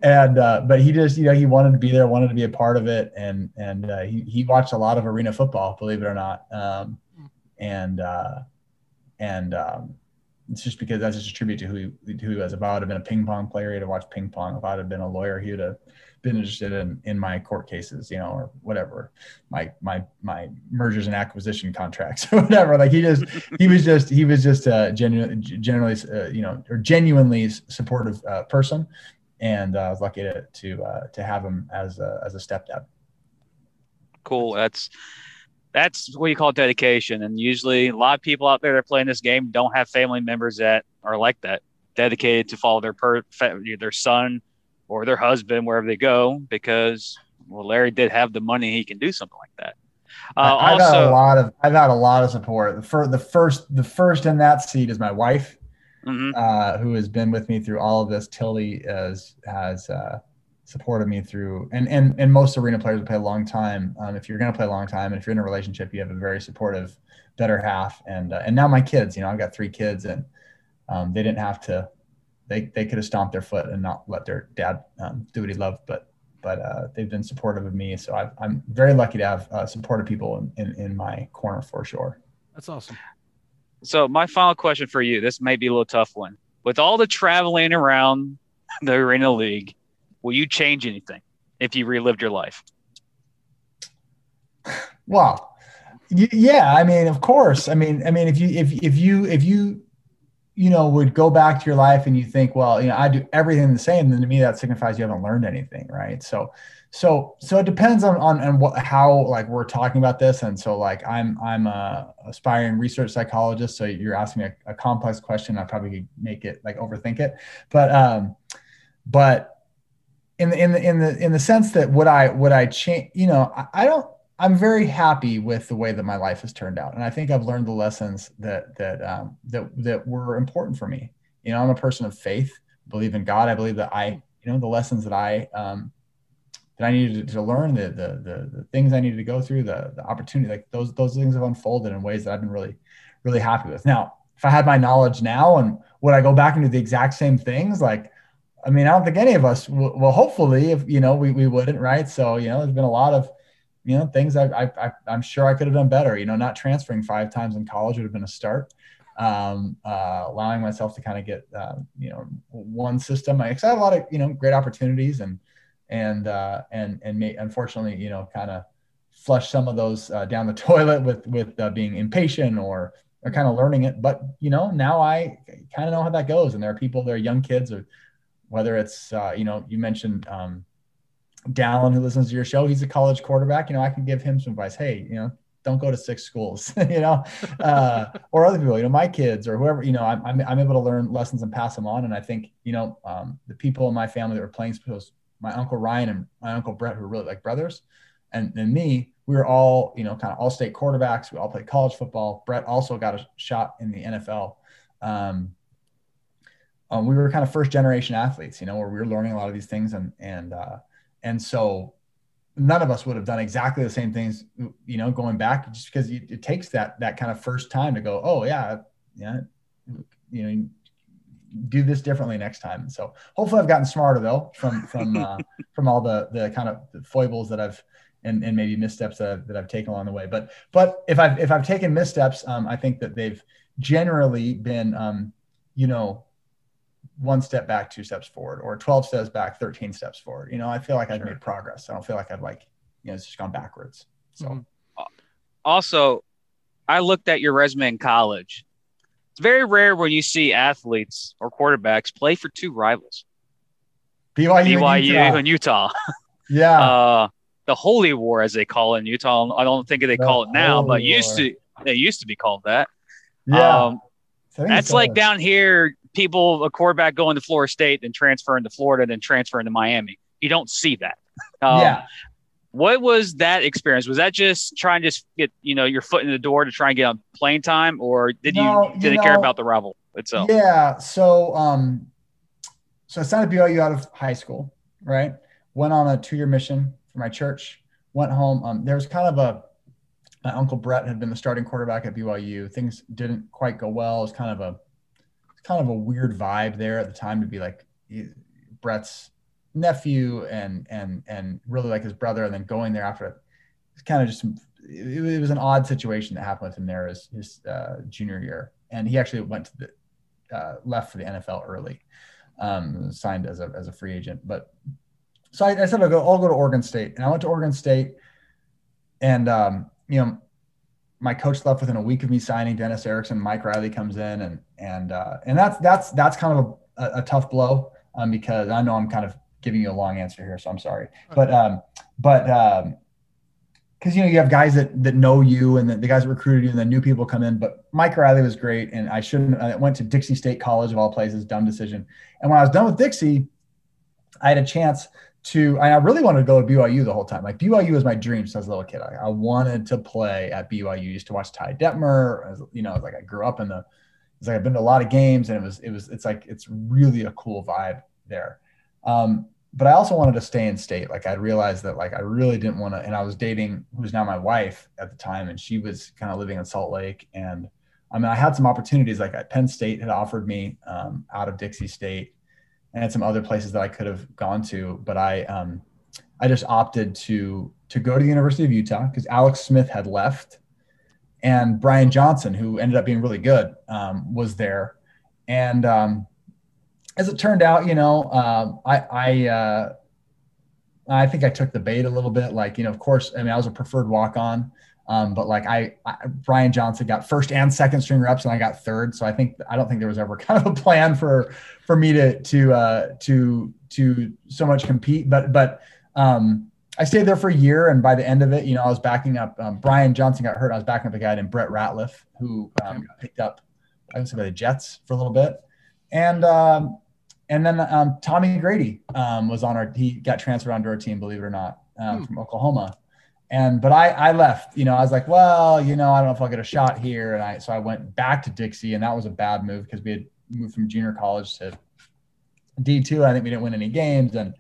and uh, but he just you know he wanted to be there, wanted to be a part of it, and and uh, he he watched a lot of arena football, believe it or not, um, and uh, and um, it's just because that's just a tribute to who he, who he was. If I would have been a ping pong player, he'd have watched ping pong. If I would have been a lawyer, he would have interested in in my court cases, you know, or whatever, my my my mergers and acquisition contracts (laughs) or whatever. Like he just he was just he was just a genuine, generally uh, you know or genuinely supportive uh, person, and uh, I was lucky to to uh, to have him as a as a stepdad. Cool. That's that's what you call dedication. And usually, a lot of people out there that are playing this game don't have family members that are like that, dedicated to follow their per their son or their husband wherever they go because well, Larry did have the money; he can do something like that. Uh, I've also, had a lot of I've had a lot of support. For the first the first in that seat is my wife, mm-hmm. uh, who has been with me through all of this. Tilly has has uh, supported me through, and and and most arena players will play a long time. Um, if you're going to play a long time, and if you're in a relationship, you have a very supportive better half. And uh, and now my kids, you know, I've got three kids, and um, they didn't have to they they could have stomped their foot and not let their dad um, do what he loved, but but uh, they've been supportive of me. So i am very lucky to have uh, supportive people in, in, in my corner for sure. That's awesome. So my final question for you, this may be a little tough one. With all the traveling around the Arena League, will you change anything if you relived your life? Well, yeah, I mean, of course. I mean, I mean, if you if if you if you you know, would go back to your life and you think, well, you know, I do everything the same, then to me that signifies you haven't learned anything, right? So, so, so it depends on on, on what how like we're talking about this, and so like I'm I'm a aspiring research psychologist, so you're asking me a, a complex question, I probably could make it like overthink it, but um, but in the in the in the in the sense that would I would I change? You know, I, I don't I'm very happy with the way that my life has turned out, and I think I've learned the lessons that that um, that that were important for me. You know, I'm a person of faith, believe in God. I believe that I, you know, the lessons that I um, that I needed to learn, the, the the the things I needed to go through, the the opportunity, like those those things have unfolded in ways that I've been really really happy with. Now, if I had my knowledge now, and would I go back and do the exact same things? Like, I mean, I don't think any of us. Well, hopefully, if you know, we we wouldn't, right? So, you know, there's been a lot of you know things I, I, I am sure I could have done better. You know, not transferring five times in college would have been a start. Um, uh, allowing myself to kind of get uh, you know one system. I, I had a lot of you know great opportunities and and uh, and and may, unfortunately you know kind of flush some of those uh, down the (laughs) toilet with with uh, being impatient or or kind of learning it. But you know now I kind of know how that goes. And there are people, there are young kids, or whether it's uh, you know you mentioned. Um, Dallin, who listens to your show, he's a college quarterback. You know, I can give him some advice. Hey, you know, don't go to six schools, (laughs) you know, uh, (laughs) or other people, you know, my kids or whoever, you know, I'm, I'm, I'm, able to learn lessons and pass them on. And I think, you know, um, the people in my family that were playing sports, my uncle Ryan and my uncle Brett, who were really like brothers, and, and me, we were all, you know, kind of all state quarterbacks. We all played college football. Brett also got a shot in the NFL. Um, um, we were kind of first generation athletes, you know, where we were learning a lot of these things and, and, uh, and so none of us would have done exactly the same things, you know, going back just because it takes that, that kind of first time to go, oh yeah, yeah, you know, do this differently next time. And so hopefully I've gotten smarter though from, from, (laughs) uh, from all the, the kind of foibles that I've, and, and maybe missteps that I've, that I've taken along the way. But, but if I've, if I've taken missteps, um, I think that they've generally been, um, you know, one step back, two steps forward, or 12 steps back, 13 steps forward. You know, I feel like I've made progress. I don't feel like I've like, you know, it's just gone backwards. So mm-hmm. also I looked at your resume in college. It's very rare when you see athletes or quarterbacks play for two rivals. BYU, BYU and Utah. And Utah. (laughs) Yeah. Uh, the Holy War, as they call it in Utah. I don't think they the call it now, but used to they used to be called that. Yeah. Um, that's like down here people, a quarterback going to Florida State, then transferring to Florida, then transferring to Miami. You don't see that. Um, yeah. What was that experience? Was that just trying to just get you know your foot in the door to try and get on playing time, or did no, you did you know, care about the rival itself? Yeah. So um, so I signed at BYU out of high school, right? Went on a two year mission for my church. Went home. Um, there was kind of a my uncle Brett had been the starting quarterback at BYU. Things didn't quite go well. It was kind of a kind of a weird vibe there at the time to be like Brett's nephew and and and really like his brother, and then going there after. It's kind of just it, it, was an odd situation that happened with him there his, his uh, junior year, and he actually went to the uh, left for the NFL early, um, signed as a as a free agent. But so I, I said I'll go I'll go to Oregon State, and I went to Oregon State, and um, you know my coach left within a week of me signing Dennis Erickson. Mike Riley comes in, and and uh, and that's that's that's kind of a, a tough blow um, because I know I'm kind of giving you a long answer here, so I'm sorry. But um, but um, because you know you have guys that that know you and the, the guys that recruited you, and then new people come in. But Mike Riley was great, and I shouldn't. I went to Dixie State College of all places, dumb decision. And when I was done with Dixie, I had a chance to. I really wanted to go to BYU the whole time. Like BYU was my dream since I was a little kid. I, I wanted to play at BYU. I used to watch Ty Detmer. You know, like I grew up in the. It's like I've been to a lot of games, and it was it was it's like it's really a cool vibe there. Um, but I also wanted to stay in state. Like I realized that like I really didn't want to, and I was dating who's now my wife at the time, and she was kind of living in Salt Lake. And I mean, I had some opportunities. Like at Penn State had offered me um, out of Dixie State, and some other places that I could have gone to, but I um, I just opted to to go to the University of Utah because Alex Smith had left, and Brian Johnson, who ended up being really good, um, was there, and um, as it turned out, you know, um, I I uh, I think I took the bait a little bit. Like, you know, of course, I mean, I was a preferred walk on, um, but like I, I, Brian Johnson got first and second string reps, and I got third. So I think I don't think there was ever (laughs) kind of a plan for for me to to uh, to to so much compete. But but um, I stayed there for a year, and by the end of it, you know, I was backing up. Um, Brian Johnson got hurt. I was backing up a guy named Brett Ratliff, who um, got picked up, I say, by the Jets for a little bit, and um, and then um, Tommy Grady um, was on our. He got transferred onto our team, believe it or not, um, hmm. from Oklahoma. And but I I left. You know, I was like, well, you know, I don't know if I'll get a shot here. And I so I went back to Dixie, and that was a bad move because we had moved from junior college to D two. I think we didn't win any games, and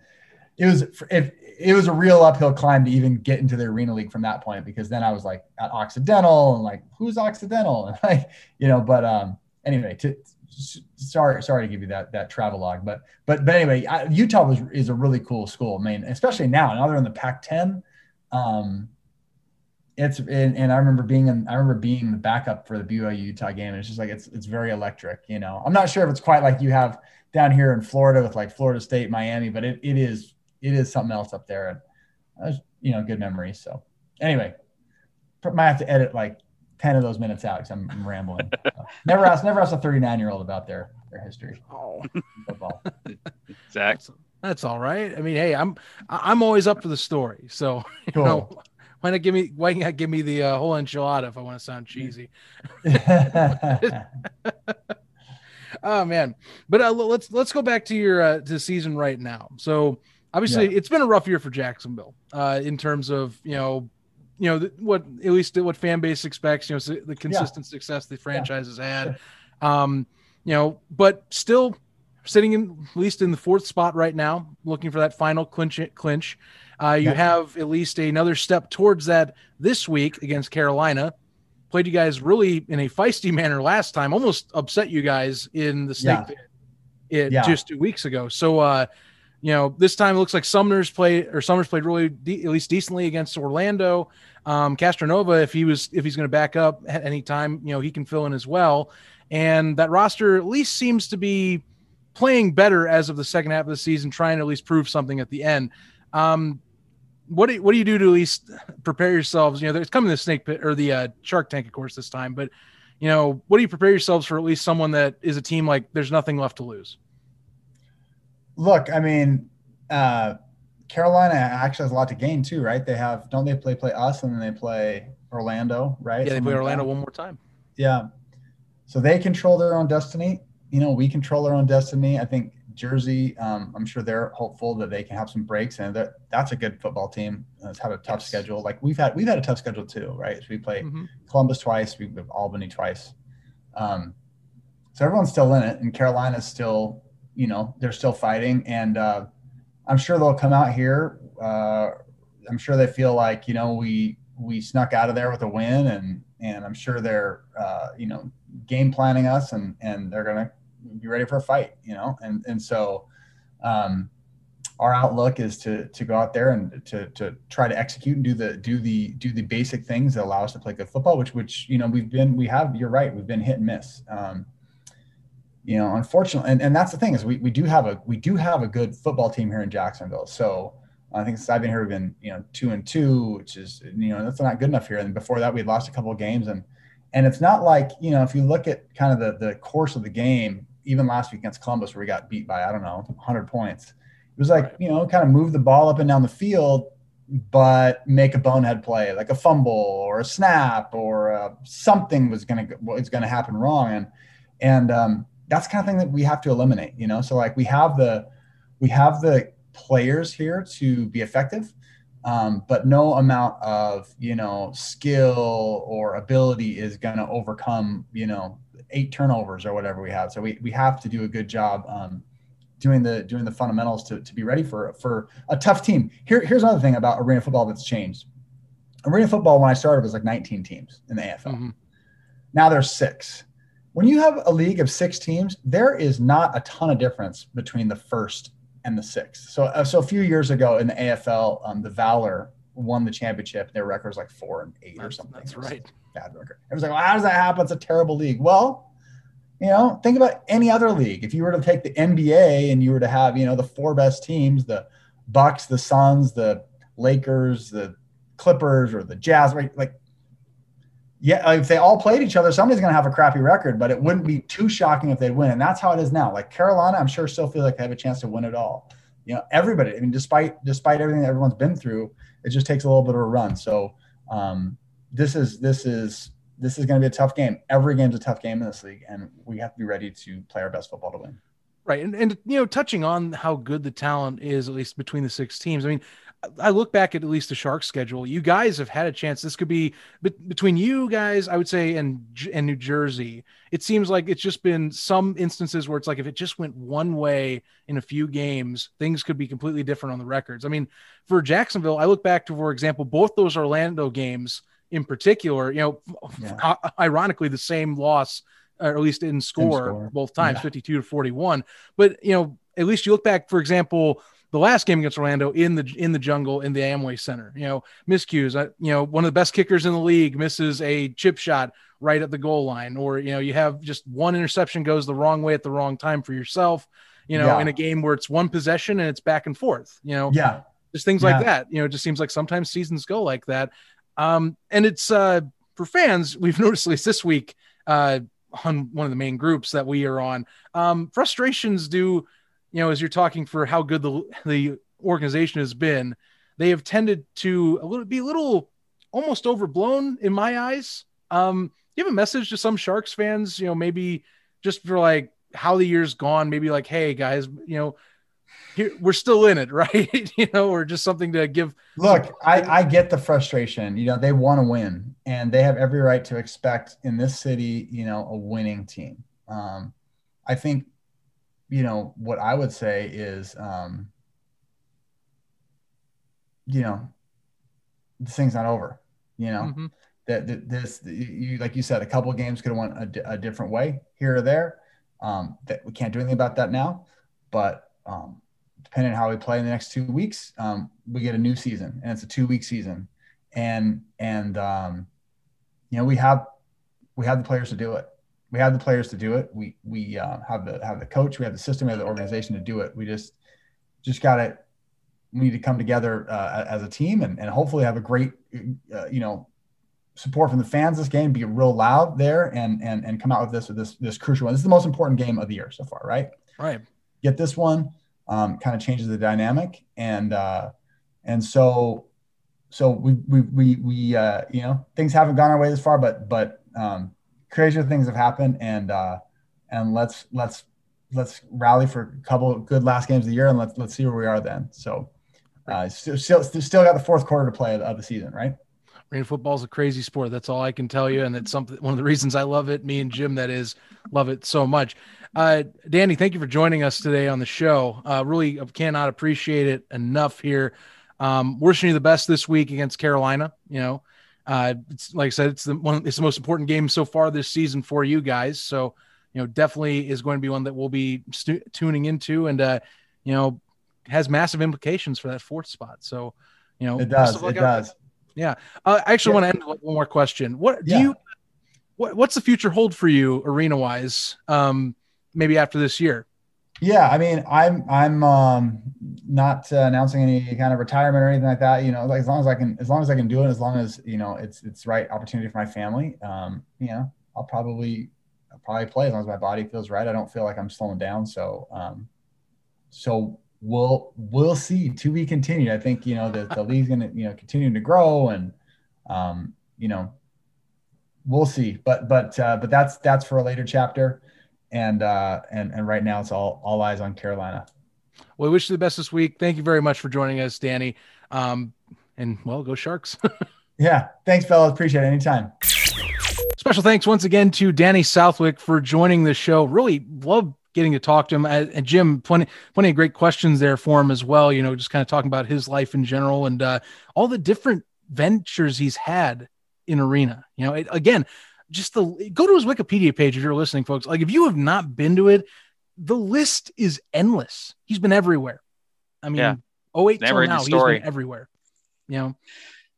it was if it was a real uphill climb to even get into the arena league from that point because then I was like at Occidental and like who's Occidental and (laughs) like you know. But um, anyway, to sorry sorry to give you that that travel log but but but anyway I, utah was is a really cool school i mean especially now now they're in the pac 10 um it's and, and i remember being in i remember being the backup for the byu utah game and it's just like it's it's very electric you know i'm not sure if it's quite like you have down here in florida with like florida state miami but it, it is it is something else up there and uh, you know good memories so anyway might have to edit like 10 of those minutes out because I'm, I'm, rambling. (laughs) never ask never ask a 39 year old about their their history. Oh. Football. (laughs) Zach. That's all right. I mean, hey, I'm I'm always up for the story. So cool. you know, why not give me why not give me the uh, whole enchilada if I want to sound cheesy? (laughs) oh man, but uh, let's let's go back to your uh, to season right now. So obviously, yeah. it's been a rough year for Jacksonville uh, in terms of you know you know what at least what fan base expects. You know the consistent yeah. success the franchise has had. Um, you know, but still sitting in at least in the fourth spot right now, looking for that final clinch. Clinch. Uh, you have at least another step towards that this week against Carolina. Played you guys really in a feisty (laughs) manner last time, almost upset you guys in the snake yeah. pit it, yeah. just two weeks ago. So, uh, you know, this time it looks like Sumner's played or Summers played really de- at least decently against Orlando. Um, Castronova, if he was if he's going to back up at any time, you know, he can fill in as well. And that roster at least seems to be playing better as of the second half of the season, trying to at least prove something at the end. Um, what do what do you do to at least prepare yourselves? You know, there's coming the snake pit or the uh, Shark Tank, of course, this time. But you know, what do you prepare yourselves for at least someone that is a team like there's nothing left to lose? Look, I mean, uh, Carolina actually has a lot to gain too, right? They have don't they play play us and then they play Orlando, right? Yeah, they play Orlando one more time. Yeah. So they control their own destiny. You know, we control our own destiny. I think Jersey, um, I'm sure they're hopeful that they can have some breaks, and that that's a good football team. It's had a tough yes. schedule. Like we've had, we've had a tough schedule too, right? So we play mm-hmm. Columbus twice, we have Albany twice. Um, so everyone's still in it, and Carolina's still, you know, they're still fighting, and uh, I'm sure they'll come out here. Uh, I'm sure they feel like you know we we snuck out of there with a win, and and I'm sure they're uh, you know game planning us, and and they're gonna be ready for a fight, you know, and and so. Um, our outlook is to to go out there and to to try to execute and do the do the do the basic things that allow us to play good football which which you know we've been we have you're right we've been hit and miss um, you know unfortunately and, and that's the thing is we, we do have a we do have a good football team here in jacksonville. So I think since I've been here, we've been you know two and two, which is you know that's not good enough here. And before that, we had lost a couple of games, and and it's not like you know if you look at kind of the the course of the game, even last week against Columbus, where we got beat by I don't know 100 points, it was like you know kind of move the ball up and down the field, but make a bonehead play like a fumble or a snap or uh, something was gonna was gonna happen wrong, and and um, that's kind of thing that we have to eliminate. You know, so like we have the we have the players here to be effective. Um, but no amount of you know skill or ability is going to overcome you know eight turnovers or whatever we have. So we, we have to do a good job um, doing the doing the fundamentals to, to be ready for for a tough team. Here here's another thing about arena football that's changed. Arena football when I started was like 19 teams in the AFL. Mm-hmm. Now there's six. When you have a league of six teams, there is not a ton of difference between the first and the sixth. So, uh, so a few years ago in the AFL, um, the Valor won the championship. Their record was like four and eight that's, or something. That's right. Bad record. It was like, well, how does that happen? It's a terrible league. Well, you know, think about any other league. If you were to take the NBA and you were to have, you know, the four best teams, the Bucks, the Suns, the Lakers, the Clippers, or the Jazz, right? Like yeah, if they all played each other, somebody's going to have a crappy record, but it wouldn't be too shocking if they'd win. And that's how it is now. Like Carolina, I'm sure still feel like they have a chance to win it all. You know, everybody. I mean, despite despite everything that everyone's been through, it just takes a little bit of a run. So um, this is this is this is going to be a tough game. Every game's a tough game in this league, and we have to be ready to play our best football to win. Right, and and you know, touching on how good the talent is, at least between the six teams. I mean, I look back at at least the Sharks schedule. You guys have had a chance. This could be between you guys, I would say, and and New Jersey. It seems like it's just been some instances where it's like if it just went one way in a few games, things could be completely different on the records. I mean, for Jacksonville, I look back to, for example, both those Orlando games in particular. You know, yeah. ironically, the same loss, uh, or at least in score, score. both times, yeah. fifty-two to forty-one. But you know, at least you look back, for example the last game against Orlando in the in the jungle in the Amway Center. You know, miscues. Uh, you know, one of the best kickers in the league misses a chip shot right at the goal line, or you know, you have just one interception goes the wrong way at the wrong time for yourself. You know, yeah. in a game where it's one possession and it's back and forth. You know, yeah, just things yeah. like that. You know, it just seems like sometimes seasons go like that. Um, and it's uh for fans, we've (laughs) noticed at least this week, uh, on one of the main groups that we are on, um, frustrations do you know, as you're talking for how good the the organization has been, they have tended to a little be a little almost overblown in my eyes. Um, you have a message to some Sharks fans, you know, maybe just for like how the year's gone, maybe like, hey guys, you know, here, we're still in it, (laughs) right? you know, or just something to give. Look, I, I get the frustration. You know, they want to win, and they have every right to expect in this city, you know, a winning team. Um, I think you know, what I would say is, um, you know, this thing's not over. You know, mm-hmm. that, that, this, you like you said, a couple of games could have went a, a, different way here or there. Um, that we can't do anything about that now, but um, depending on how we play in the next two weeks, um, we get a new season, and it's a two week season, and and um, you know we have we have the players to do it we have the players to do it. We we uh, have the have the coach. We have the system. We have the organization to do it. We just just got it. we need to come together uh, as a team and, and hopefully have a great uh, you know support from the fans this game. Be real loud there and and and come out with this with this this crucial one. This is the most important game of the year so far, right? Right. Get this one. Um, kind of changes the dynamic and uh, and so so we we we, we uh, you know things haven't gone our way this far, but but um, crazier things have happened and uh and let's let's let's rally for a couple good last games of the year and let's let's see where we are then. So uh, still, still still got the fourth quarter to play of the season, right? Arena football is a crazy sport. That's all I can tell you, and it's something. One of the reasons I love it. Me and Jim, that is, love it so much. Uh, Danny, thank you for joining us today on the show. Uh, really cannot appreciate it enough here. Um, wishing you the best this week against Carolina. You know, uh, it's like I said, it's the one. It's the most important game so far this season for you guys. So, you know, definitely is going to be one that we'll be stu- tuning into, and uh, you know, has massive implications for that fourth spot. So, you know, it does. It does. Yeah. Uh, I actually yeah. want to end with one more question. What do yeah. you? What, what's the future hold for you, arena wise? Um, maybe after this year. Yeah, I mean, I'm I'm um, not uh, announcing any kind of retirement or anything like that. You know, like as long as I can, as long as I can do it, as long as you know it's it's right opportunity for my family. Um, you know, I'll probably I'll probably play as long as my body feels right. I don't feel like I'm slowing down. So, um, so we'll we'll see. To be continued. I think you know the the league's gonna you know continue to grow and um, you know we'll see. But but uh, but that's that's for a later chapter and uh, and and right now it's all all eyes on Carolina. Well, we wish you the best this week. Thank you very much for joining us, Danny. Um, and well, go Sharks. (laughs) yeah, thanks, fellas. Appreciate it. Anytime. Special thanks once again to Danny Southwick for joining the show. Really love getting to talk to him. And Jim, plenty plenty of great questions there for him as well. You know, just kind of talking about his life in general and uh, all the different ventures he's had in arena. You know, it, again, just the go to his Wikipedia page if you're listening, folks. Like if you have not been to it, the list is endless. He's been everywhere. I mean, yeah. 08 till now, he's been everywhere. You know,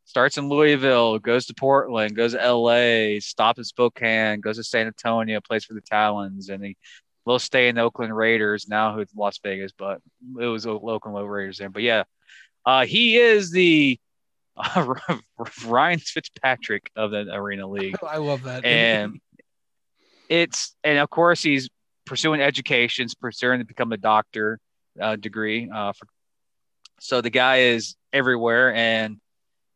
starts in Louisville, goes to Portland, goes to LA, stops in Spokane, goes to San Antonio, plays for the Talons, and he will stay in the Oakland Raiders now who's Las Vegas, but it was Oakland Low Raiders there. But yeah, uh, he is the uh, (laughs) Ryan Fitzpatrick of the Arena League. (laughs) I love that. And it's and of course he's pursuing education, pursuing to become a doctor uh, degree. Uh, for, so the guy is everywhere, and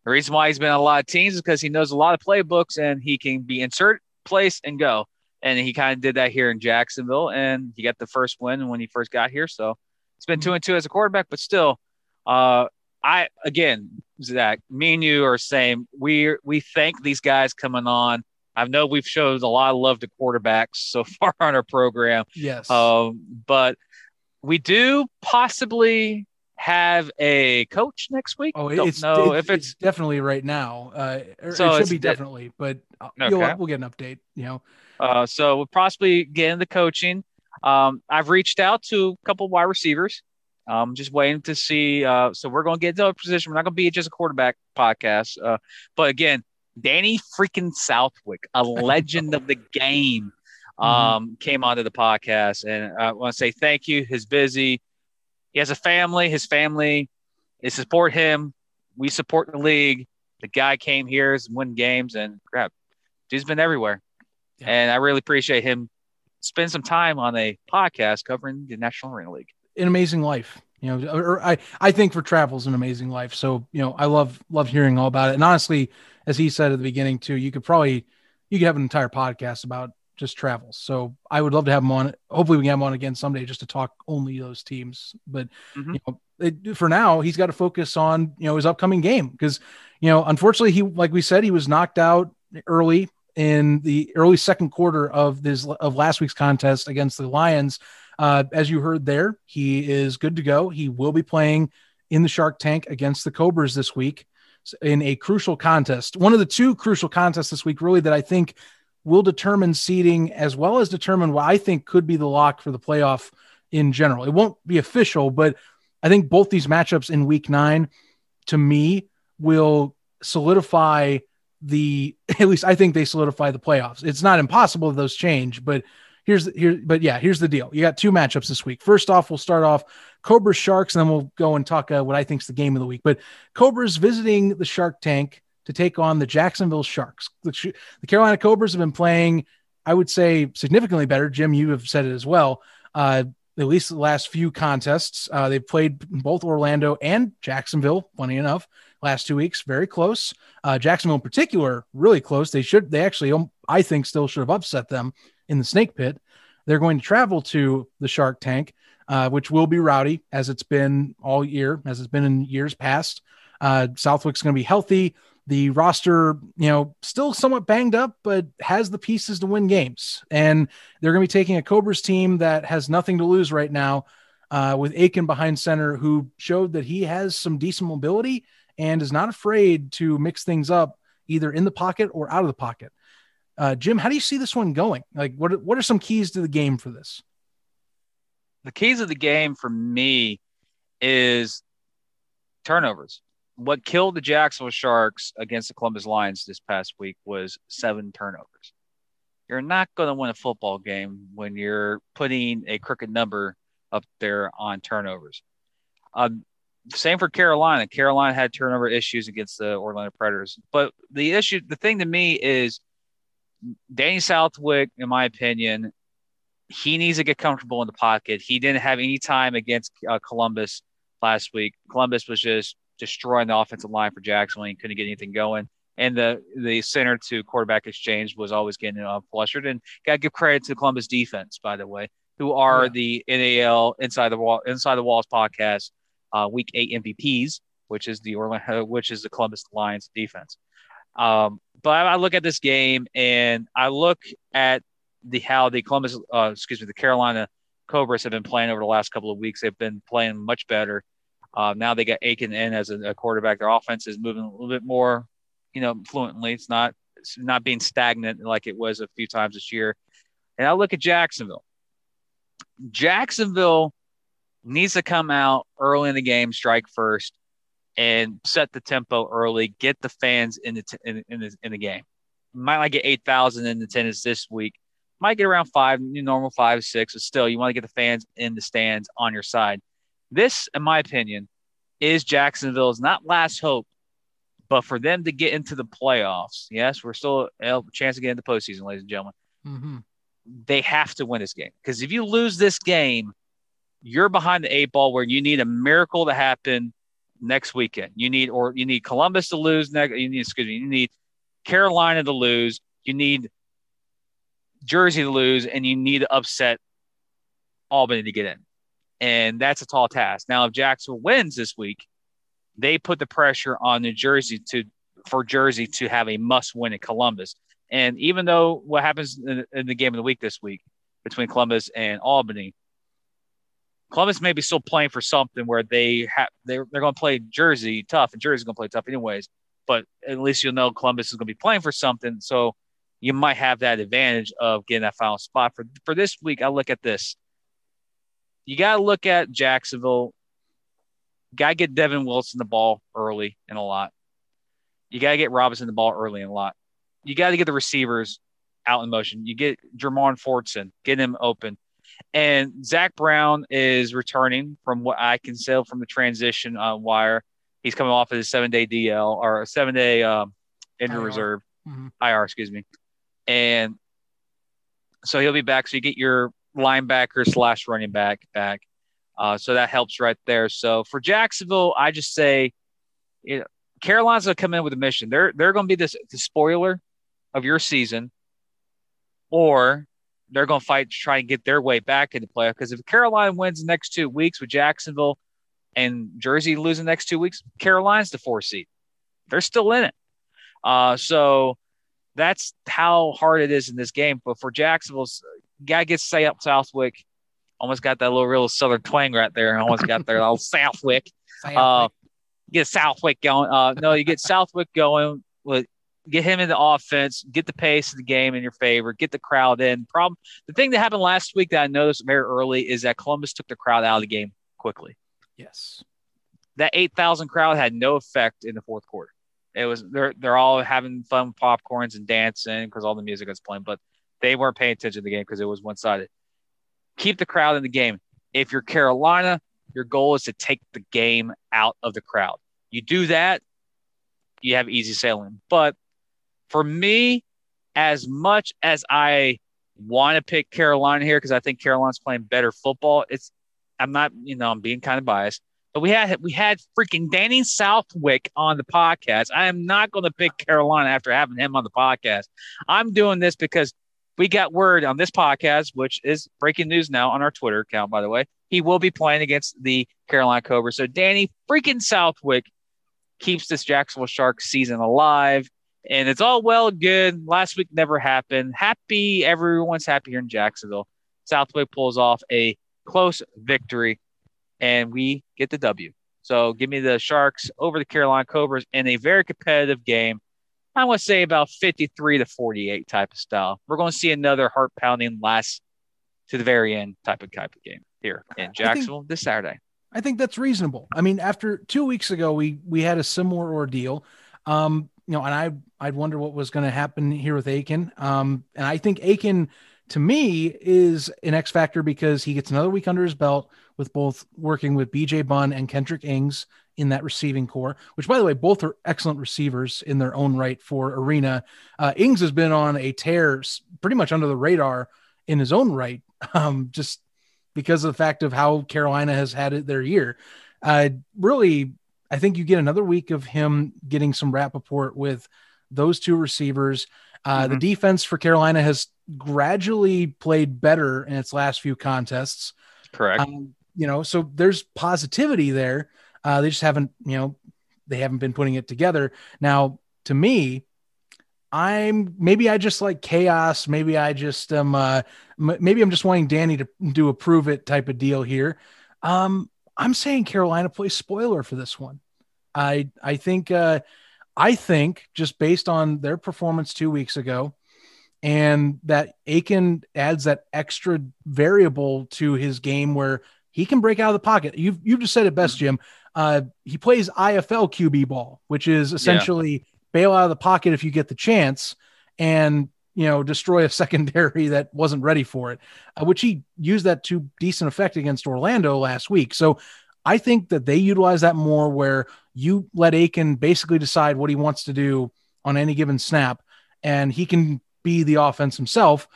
the reason why he's been on a lot of teams is because he knows a lot of playbooks and he can be insert, place, and go. And he kind of did that here in Jacksonville, and he got the first win when he first got here. So it's been two and two as a quarterback, but still, uh, I again, Zach, me and you are same. We we thank these guys coming on. I know we've showed a lot of love to quarterbacks so (laughs) far on our program. Yes. Um, but we do possibly have a coach next week. Oh, Don't it's, know if it's, it's, definitely right now. Uh, so it should be definitely, but uh, okay. we'll get an update. You know. Uh, so we'll possibly get into coaching. Um, I've reached out to a couple wide receivers. I'm just waiting to see. Uh, so we're going to get to a position. We're not going to be just a quarterback podcast. Uh, but again, Danny freaking Southwick, a legend of the game, (laughs) mm-hmm. um, mm-hmm. came onto the podcast. And I want to say thank you. He's busy. He has a family. His family, they support him. We support the league. The guy came here, and win games, and crap, dude's been everywhere. Yeah. And I really appreciate him spend some time on a podcast covering the National Arena League an amazing life. You know, or I I think for travel's an amazing life. So you know, I love love hearing all about it. And honestly, as he said at the beginning too, you could probably you could have an entire podcast about just travels. So I would love to have him on. Hopefully, we can have him on again someday just to talk only those teams. But mm-hmm. you know, it, for now, he's got to focus on you know his upcoming game because you know, unfortunately, he like we said, he was knocked out early in the early second quarter of this of last week's contest against the Lions uh, as you heard there, he is good to go. He will be playing in the Shark Tank against the Cobras this week in a crucial contest. One of the two crucial contests this week, really, that I think will determine seeding as well as determine what I think could be the lock for the playoff in general. It won't be official, but I think both these matchups in week nine, to me, will solidify the (laughs) at least I think they solidify the playoffs. It's not impossible those change, but here's here, but yeah, here's the deal. You got two matchups this week. First off, we'll start off Cobra Sharks, and then we'll go and talk uh, what I think is the game of the week. But Cobra's visiting the Shark Tank to take on the Jacksonville Sharks. The, the Carolina Cobras have been playing, I would say, significantly better. Jim, you have said it as well. Uh, at least the last few contests, uh, they've played both Orlando and Jacksonville. Funny enough, last two weeks, very close. Uh, Jacksonville, in particular, really close. They should, they actually, um, I think, still should have upset them in the snake pit. They're going to travel to the Shark Tank, uh, which will be rowdy as it's been all year, as it's been in years past. Uh, Southwick's going to be healthy. The roster, you know, still somewhat banged up, but has the pieces to win games. And they're going to be taking a Cobras team that has nothing to lose right now, uh, with Aiken behind center, who showed that he has some decent mobility and is not afraid to mix things up either in the pocket or out of the pocket. Uh, Jim, how do you see this one going? Like, what what are some keys to the game for this? The keys of the game for me is turnovers what killed the Jacksonville Sharks against the Columbus Lions this past week was seven turnovers. You're not going to win a football game when you're putting a crooked number up there on turnovers. Um, same for Carolina. Carolina had turnover issues against the Orlando Predators. But the issue, the thing to me is Danny Southwick, in my opinion, he needs to get comfortable in the pocket. He didn't have any time against uh, Columbus last week. Columbus was just destroying the offensive line for Jacksonville and couldn't get anything going. And the the center to quarterback exchange was always getting uh, flustered. And got to give credit to Columbus defense, by the way, who are yeah. the NAL inside the wall inside the walls podcast uh, week eight MVPs, which is the Orlando, which is the Columbus Lions defense. Um, but I look at this game and I look at the how the Columbus, uh, excuse me, the Carolina Cobras have been playing over the last couple of weeks. They've been playing much better. Uh, now they got Aiken in as a, a, quarterback. Their offense is moving a little bit more, you know, fluently. It's not it's not being stagnant like it was a few times this year. And I look at Jacksonville. Jacksonville needs to come out early in the game, strike first, and set the tempo early. Get the fans in the t- in, in, the, in the game. Might not get eight thousand in attendance this week. Might get around five, normal five, six, but still, you want to get the fans in the stands on your side. This, in my opinion, is Jacksonville's not last hope, but for them to get into the playoffs. Yes, we're still a chance to get into postseason, ladies and gentlemen. Mm-hmm. They have to win this game because if you lose this game, you're behind the eight ball where you need a miracle to happen next weekend. You need or you need Columbus to lose next. You need excuse me. You need Carolina to lose. You need Jersey to lose, and you need to upset Albany to get in and that's a tall task. Now, if Jacksonville wins this week, they put the pressure on New Jersey to for Jersey to have a must win at Columbus. And even though what happens in, in the game of the week this week between Columbus and Albany, Columbus may be still playing for something where they have they're, they're going to play Jersey tough, and Jersey's going to play tough anyways. But at least you'll know Columbus is going to be playing for something, so you might have that advantage of getting that final spot. For for this week, I look at this: you got to look at Jacksonville. Got to get Devin Wilson the ball early and a lot. You got to get Robinson the ball early and a lot. You got to get the receivers out in motion. You get Jermar Fortson, get him open. And Zach Brown is returning from what I can say from the transition uh, wire. He's coming off of his seven day DL or a seven day um, injury IR. reserve, mm-hmm. IR, excuse me. And so he'll be back. So you get your linebacker slash running back back. Uh, so that helps right there. So for Jacksonville, I just say, you know, Carolina's gonna come in with a mission. They're they're gonna be this the spoiler of your season, or they're gonna fight to try and get their way back into play. Because if Carolina wins the next two weeks with Jacksonville and Jersey losing the next two weeks, Carolina's the four seed. They're still in it. Uh, so that's how hard it is in this game. But for Jacksonville's guy gets say up Southwick, almost got that little real southern twang right there. Almost got their little Southwick. Southwick. Uh, get Southwick going. Uh, no, you get Southwick going with get him in the offense, get the pace of the game in your favor, get the crowd in. Problem the thing that happened last week that I noticed very early is that Columbus took the crowd out of the game quickly. Yes. That eight thousand crowd had no effect in the fourth quarter. It was they're they're all having fun with popcorns and dancing because all the music was playing, but they weren't paying attention to the game because it was one sided. Keep the crowd in the game. If you're Carolina, your goal is to take the game out of the crowd. You do that, you have easy sailing. But for me, as much as I want to pick Carolina here because I think Carolina's playing better football, it's I'm not, you know, I'm being kind of biased. But we had we had freaking Danny Southwick on the podcast. I am not going to pick Carolina after having him on the podcast. I'm doing this because we got word on this podcast, which is breaking news now on our Twitter account, by the way. He will be playing against the Carolina Cobras. So Danny freaking Southwick keeps this Jacksonville Sharks season alive. And it's all well and good. Last week never happened. Happy, everyone's happy here in Jacksonville. Southwick pulls off a close victory, and we get the W. So give me the Sharks over the Carolina Cobras in a very competitive game. I want to say about 53 to 48 type of style. We're going to see another heart pounding last to the very end type of type of game here in Jacksonville think, this Saturday. I think that's reasonable. I mean, after two weeks ago, we we had a similar ordeal. Um, you know, and I I'd wonder what was going to happen here with Aiken. Um, and I think Aiken to me is an X factor because he gets another week under his belt with both working with BJ Bunn and Kendrick Ings in that receiving corps, which by the way, both are excellent receivers in their own right for Arena. Uh, Ings has been on a tear pretty much under the radar in his own right, (laughs) um, just because of the fact of how Carolina has had it their year. Uh, really, I think you get another week of him getting some rapport with those two receivers. Uh, mm-hmm. The defense for Carolina has gradually played better in its last few contests. Correct. Um, you know, so there's positivity there. Uh, they just haven't, you know, they haven't been putting it together. Now, to me, I'm maybe I just like chaos. Maybe I just um uh, m- maybe I'm just wanting Danny to do a prove it type of deal here. Um, I'm saying Carolina plays spoiler for this one. I I think uh, I think just based on their performance two weeks ago, and that Aiken adds that extra variable to his game where he can break out of the pocket. You've you've just said it best, Jim. Uh, he plays IFL QB ball, which is essentially yeah. bail out of the pocket if you get the chance, and you know destroy a (laughs) secondary that wasn't ready for it. Uh, which he used that to decent effect against Orlando last week. So I think that they utilize that more, where you let Aiken basically decide what he wants to do on any given snap, and he can be the offense himself.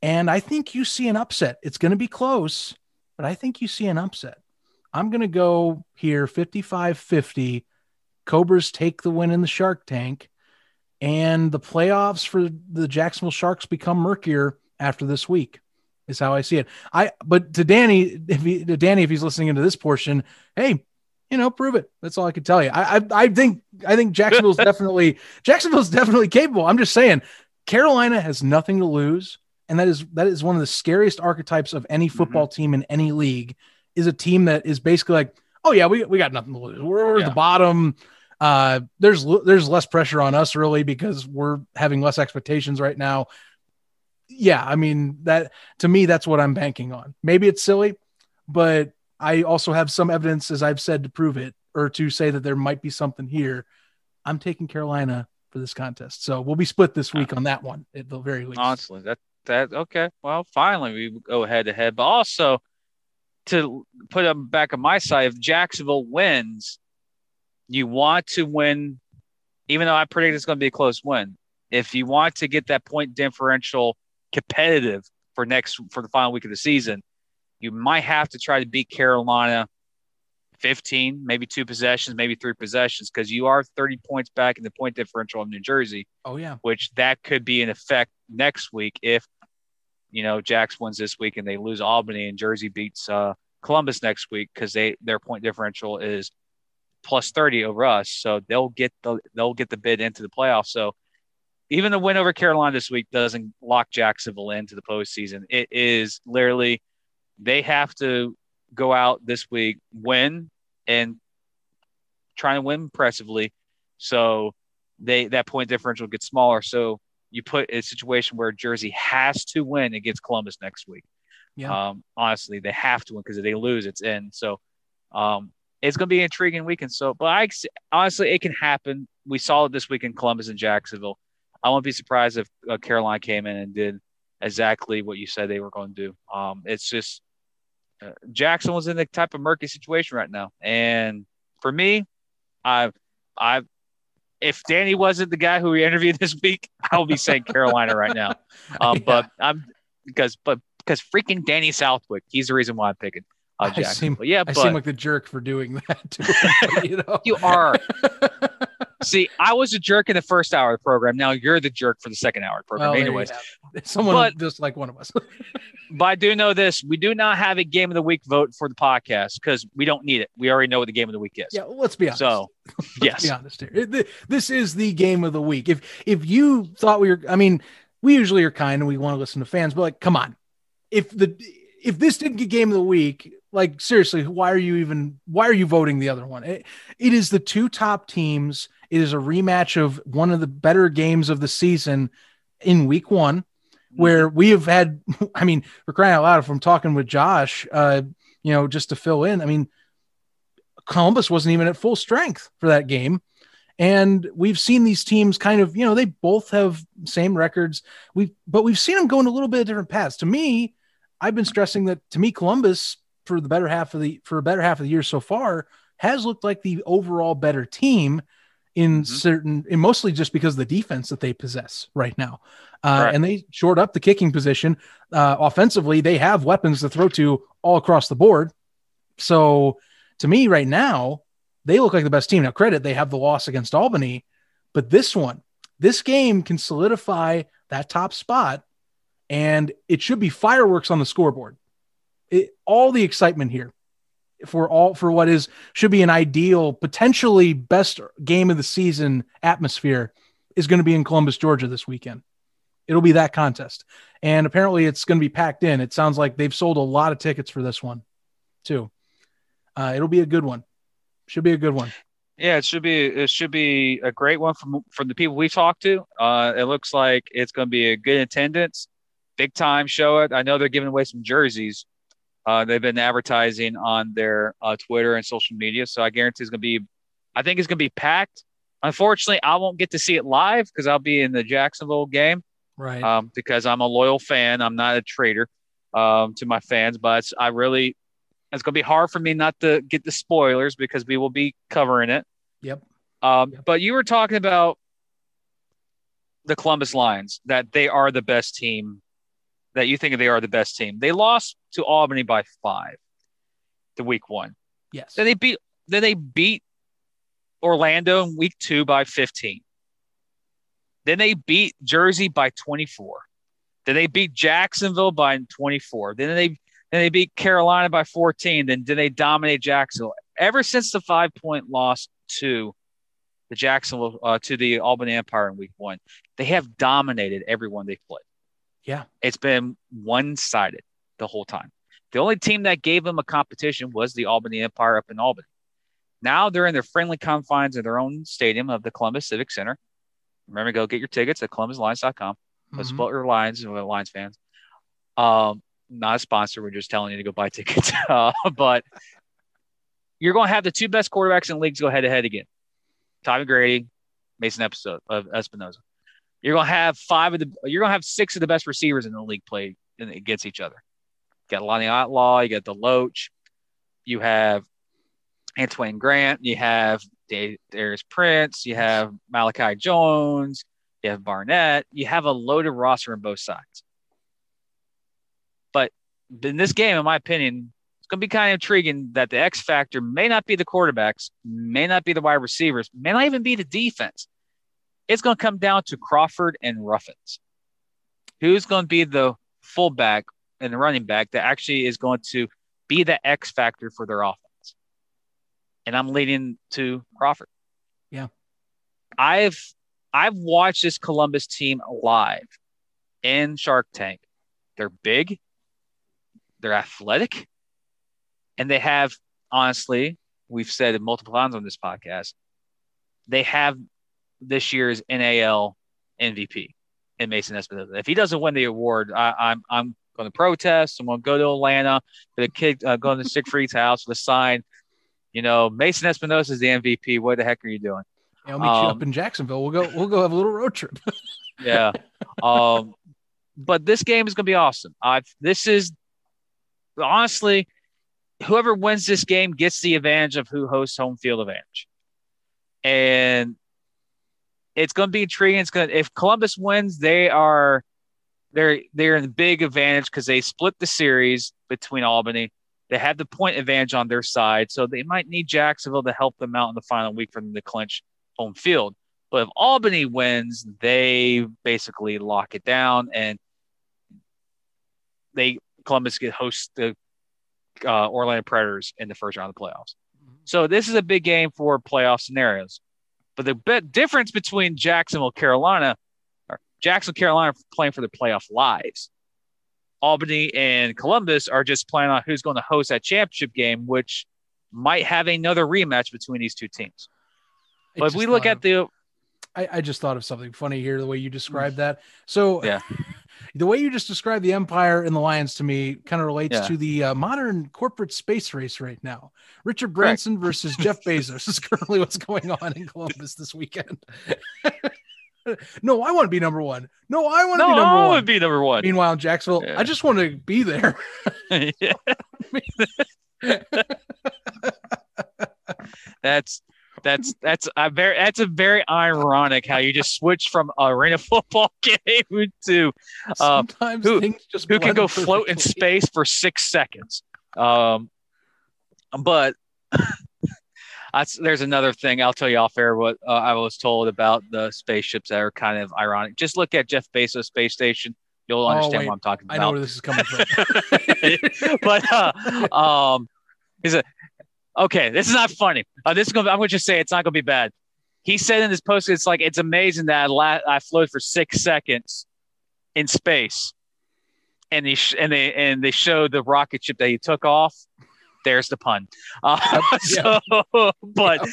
And I think you see an upset. It's going to be close but I think you see an upset. I'm going to go here 55 50. Cobras take the win in the Shark Tank, and the playoffs for the Jacksonville Sharks become murkier after this week. Is how I see it. I but to Danny, if he, to Danny, if he's listening into this portion, hey, you know, prove it. That's all I can tell you. I I, I think I think Jacksonville's (laughs) definitely Jacksonville's definitely capable. I'm just saying, Carolina has nothing to lose and that is that is one of the scariest archetypes of any mm-hmm. football mm-hmm. team in any league is a team that is basically like oh yeah we, we got nothing to lose we're, we're yeah. the bottom uh, there's there's less pressure on us really because we're having less expectations right now yeah i mean that to me that's what i'm banking on. Maybe it's silly but i also have some evidence as i've said to prove it or to say that there might be something here. I'm taking carolina for this contest. So we'll be split this week on that one at the very least. Honestly that that okay. Well, finally we go head to head, but also to put them back on my side, if Jacksonville wins, you want to win, even though I predict it's going to be a close win. If you want to get that point differential competitive for next for the final week of the season, you might have to try to beat Carolina 15, maybe two possessions, maybe three possessions, because you are 30 points back in the point differential of New Jersey. Oh, yeah. Which that could be an effect next week if you know, Jacks wins this week and they lose Albany and Jersey beats uh, Columbus next week because they their point differential is plus 30 over us. So they'll get the they'll get the bid into the playoffs. So even the win over Carolina this week doesn't lock Jacksonville into the postseason. It is literally they have to go out this week, win, and try to win impressively. So they that point differential gets smaller. So you put a situation where Jersey has to win against Columbus next week. Yeah. Um, honestly, they have to win because if they lose, it's in. So um, it's going to be an intriguing weekend. So, but I honestly, it can happen. We saw it this week in Columbus and Jacksonville. I won't be surprised if uh, Carolina came in and did exactly what you said they were going to do. Um, it's just uh, Jackson was in the type of murky situation right now, and for me, I've I've if Danny wasn't the guy who we interviewed (laughs) this week, I'll be saying Carolina right now. (laughs) Um, yeah. But I'm because but because freaking Danny Southwick, he's the reason why I'm picking. Uh, I seem, yeah, I seem like the jerk for doing that. (laughs) You know, you are. See, I was a jerk in the first hour of the program. Now you're the jerk for the second hour of the program. Well, Anyways, (laughs) someone but, just like one of us. (laughs) but I do know this: we do not have a game of the week vote for the podcast because we don't need it. We already know what the game of the week is. Yeah, let's be honest. So, (laughs) yes, be honest here. This is the game of the week. If if you thought we were, I mean, we usually are kind and we want to listen to fans, but like, come on, if the if this didn't get game of the week, like seriously, why are you even why are you voting the other one? It, it is the two top teams. It is a rematch of one of the better games of the season in week one, mm-hmm. where we have had. (laughs) I mean, we're crying out loud from talking with Josh. Uh, you know, just to fill in. I mean, Columbus wasn't even at full strength for that game. And we've seen these teams kind of, you know, they both have same records. We but we've seen them going a little bit of different paths. To me, I've been stressing that to me, Columbus for the better half of the for a better half of the year so far has looked like the overall better team in mm-hmm. certain and mostly just because of the defense that they possess right now. Uh, right. and they short up the kicking position. Uh, offensively, they have weapons to throw to all across the board. So to me, right now, they look like the best team. Now, credit, they have the loss against Albany, but this one, this game can solidify that top spot and it should be fireworks on the scoreboard. It, all the excitement here for all for what is should be an ideal, potentially best game of the season atmosphere is going to be in Columbus, Georgia this weekend. It'll be that contest, and apparently it's going to be packed in. It sounds like they've sold a lot of tickets for this one, too. Uh, it'll be a good one. Should be a good one. Yeah, it should be it should be a great one from from the people we talked to. Uh, it looks like it's going to be a good attendance big time show it. I know they're giving away some jerseys. Uh, they've been advertising on their uh, Twitter and social media, so I guarantee it's going to be. I think it's going to be packed. Unfortunately, I won't get to see it live because I'll be in the Jacksonville game. Right. Um, because I'm a loyal fan. I'm not a traitor um, to my fans, but I really, it's going to be hard for me not to get the spoilers because we will be covering it. Yep. Um, yep. But you were talking about the Columbus Lions, that they are the best team that you think they are the best team. They lost to Albany by five the week one. Yes. Then they beat then they beat Orlando in week two by 15. Then they beat Jersey by 24. Then they beat Jacksonville by 24. Then they then they beat Carolina by 14. Then did they dominate Jacksonville? Ever since the five point loss to the Jacksonville uh, to the Albany Empire in week one, they have dominated everyone they played. Yeah. It's been one sided the whole time. The only team that gave them a competition was the Albany Empire up in Albany. Now they're in their friendly confines of their own stadium of the Columbus Civic Center. Remember, go get your tickets at columbuslions.com. Let's mm-hmm. support your and Lions fans. Um, not a sponsor. We're just telling you to go buy (laughs) tickets. Uh, but you're going to have the two best quarterbacks in leagues go head to head again. Tommy Grady, Mason episode of Espinosa. You're gonna have five of the you're gonna have six of the best receivers in the league play against each other. You got Lonnie Outlaw, you got the Loach, you have Antoine Grant, you have Darius Prince, you have Malachi Jones, you have Barnett, you have a loaded roster on both sides. But in this game, in my opinion, it's going to be kind of intriguing that the X factor may not be the quarterbacks, may not be the wide receivers, may not even be the defense. It's going to come down to Crawford and Ruffins. Who's going to be the fullback and the running back that actually is going to be the X factor for their offense? And I'm leading to Crawford. Yeah. I've I've watched this Columbus team live in Shark Tank. They're big, they're athletic, and they have honestly, we've said it multiple times on this podcast, they have this year's NAL MVP in Mason Espinosa. If he doesn't win the award, I, am I'm, I'm going to protest. I'm going to go to Atlanta for the kid uh, going to Siegfried's house with a sign. You know, Mason Espinosa is the MVP. What the heck are you doing? Yeah, I'll meet um, you up um, in Jacksonville. We'll go. We'll go have a little road trip. (laughs) yeah. Um, but this game is going to be awesome. i this is honestly, whoever wins this game gets the advantage of who hosts home field advantage. And it's going to be intriguing. It's going to, if Columbus wins, they are they're they're in big advantage because they split the series between Albany. They have the point advantage on their side, so they might need Jacksonville to help them out in the final week for them to clinch home field. But if Albany wins, they basically lock it down and they Columbus get host the uh, Orlando Predators in the first round of the playoffs. Mm-hmm. So this is a big game for playoff scenarios. But the bit difference between Jacksonville, Carolina, or Jacksonville, Carolina playing for their playoff lives. Albany and Columbus are just playing on who's going to host that championship game, which might have another rematch between these two teams. But if we look at the I, I, just thought of something funny here, the way you described that. So yeah, (sighs) the way you just described the Empire and the Lions to me kind of relates yeah. to the uh, modern corporate space race right now. Richard Branson Correct. versus Jeff (laughs) Bezos is currently what's going on in Columbus this weekend. (laughs) no, I want to be number one. No, I want to no, be number I one. to be number one. Meanwhile, in Jacksonville, yeah. I just want to be there. (laughs) that's that's that's a very that's a very ironic how you just switch from arena (laughs) football game to uh, Sometimes who, who can go perfectly. float in space for six seconds. Um, but (laughs) there's another thing I'll tell you off air what uh, I was told about the spaceships that are kind of ironic. Just look at Jeff Bezos space station. You'll oh, understand what I'm talking about. I know where this is coming from. (laughs) but uh, um, is it okay? This is not funny. Uh, this is gonna. I'm going to just say it's not going to be bad. He said in this post, it's like it's amazing that I, la- I floated for six seconds in space, and he sh- and they and they showed the rocket ship that he took off there's the pun. Uh, (laughs) (laughs) so, but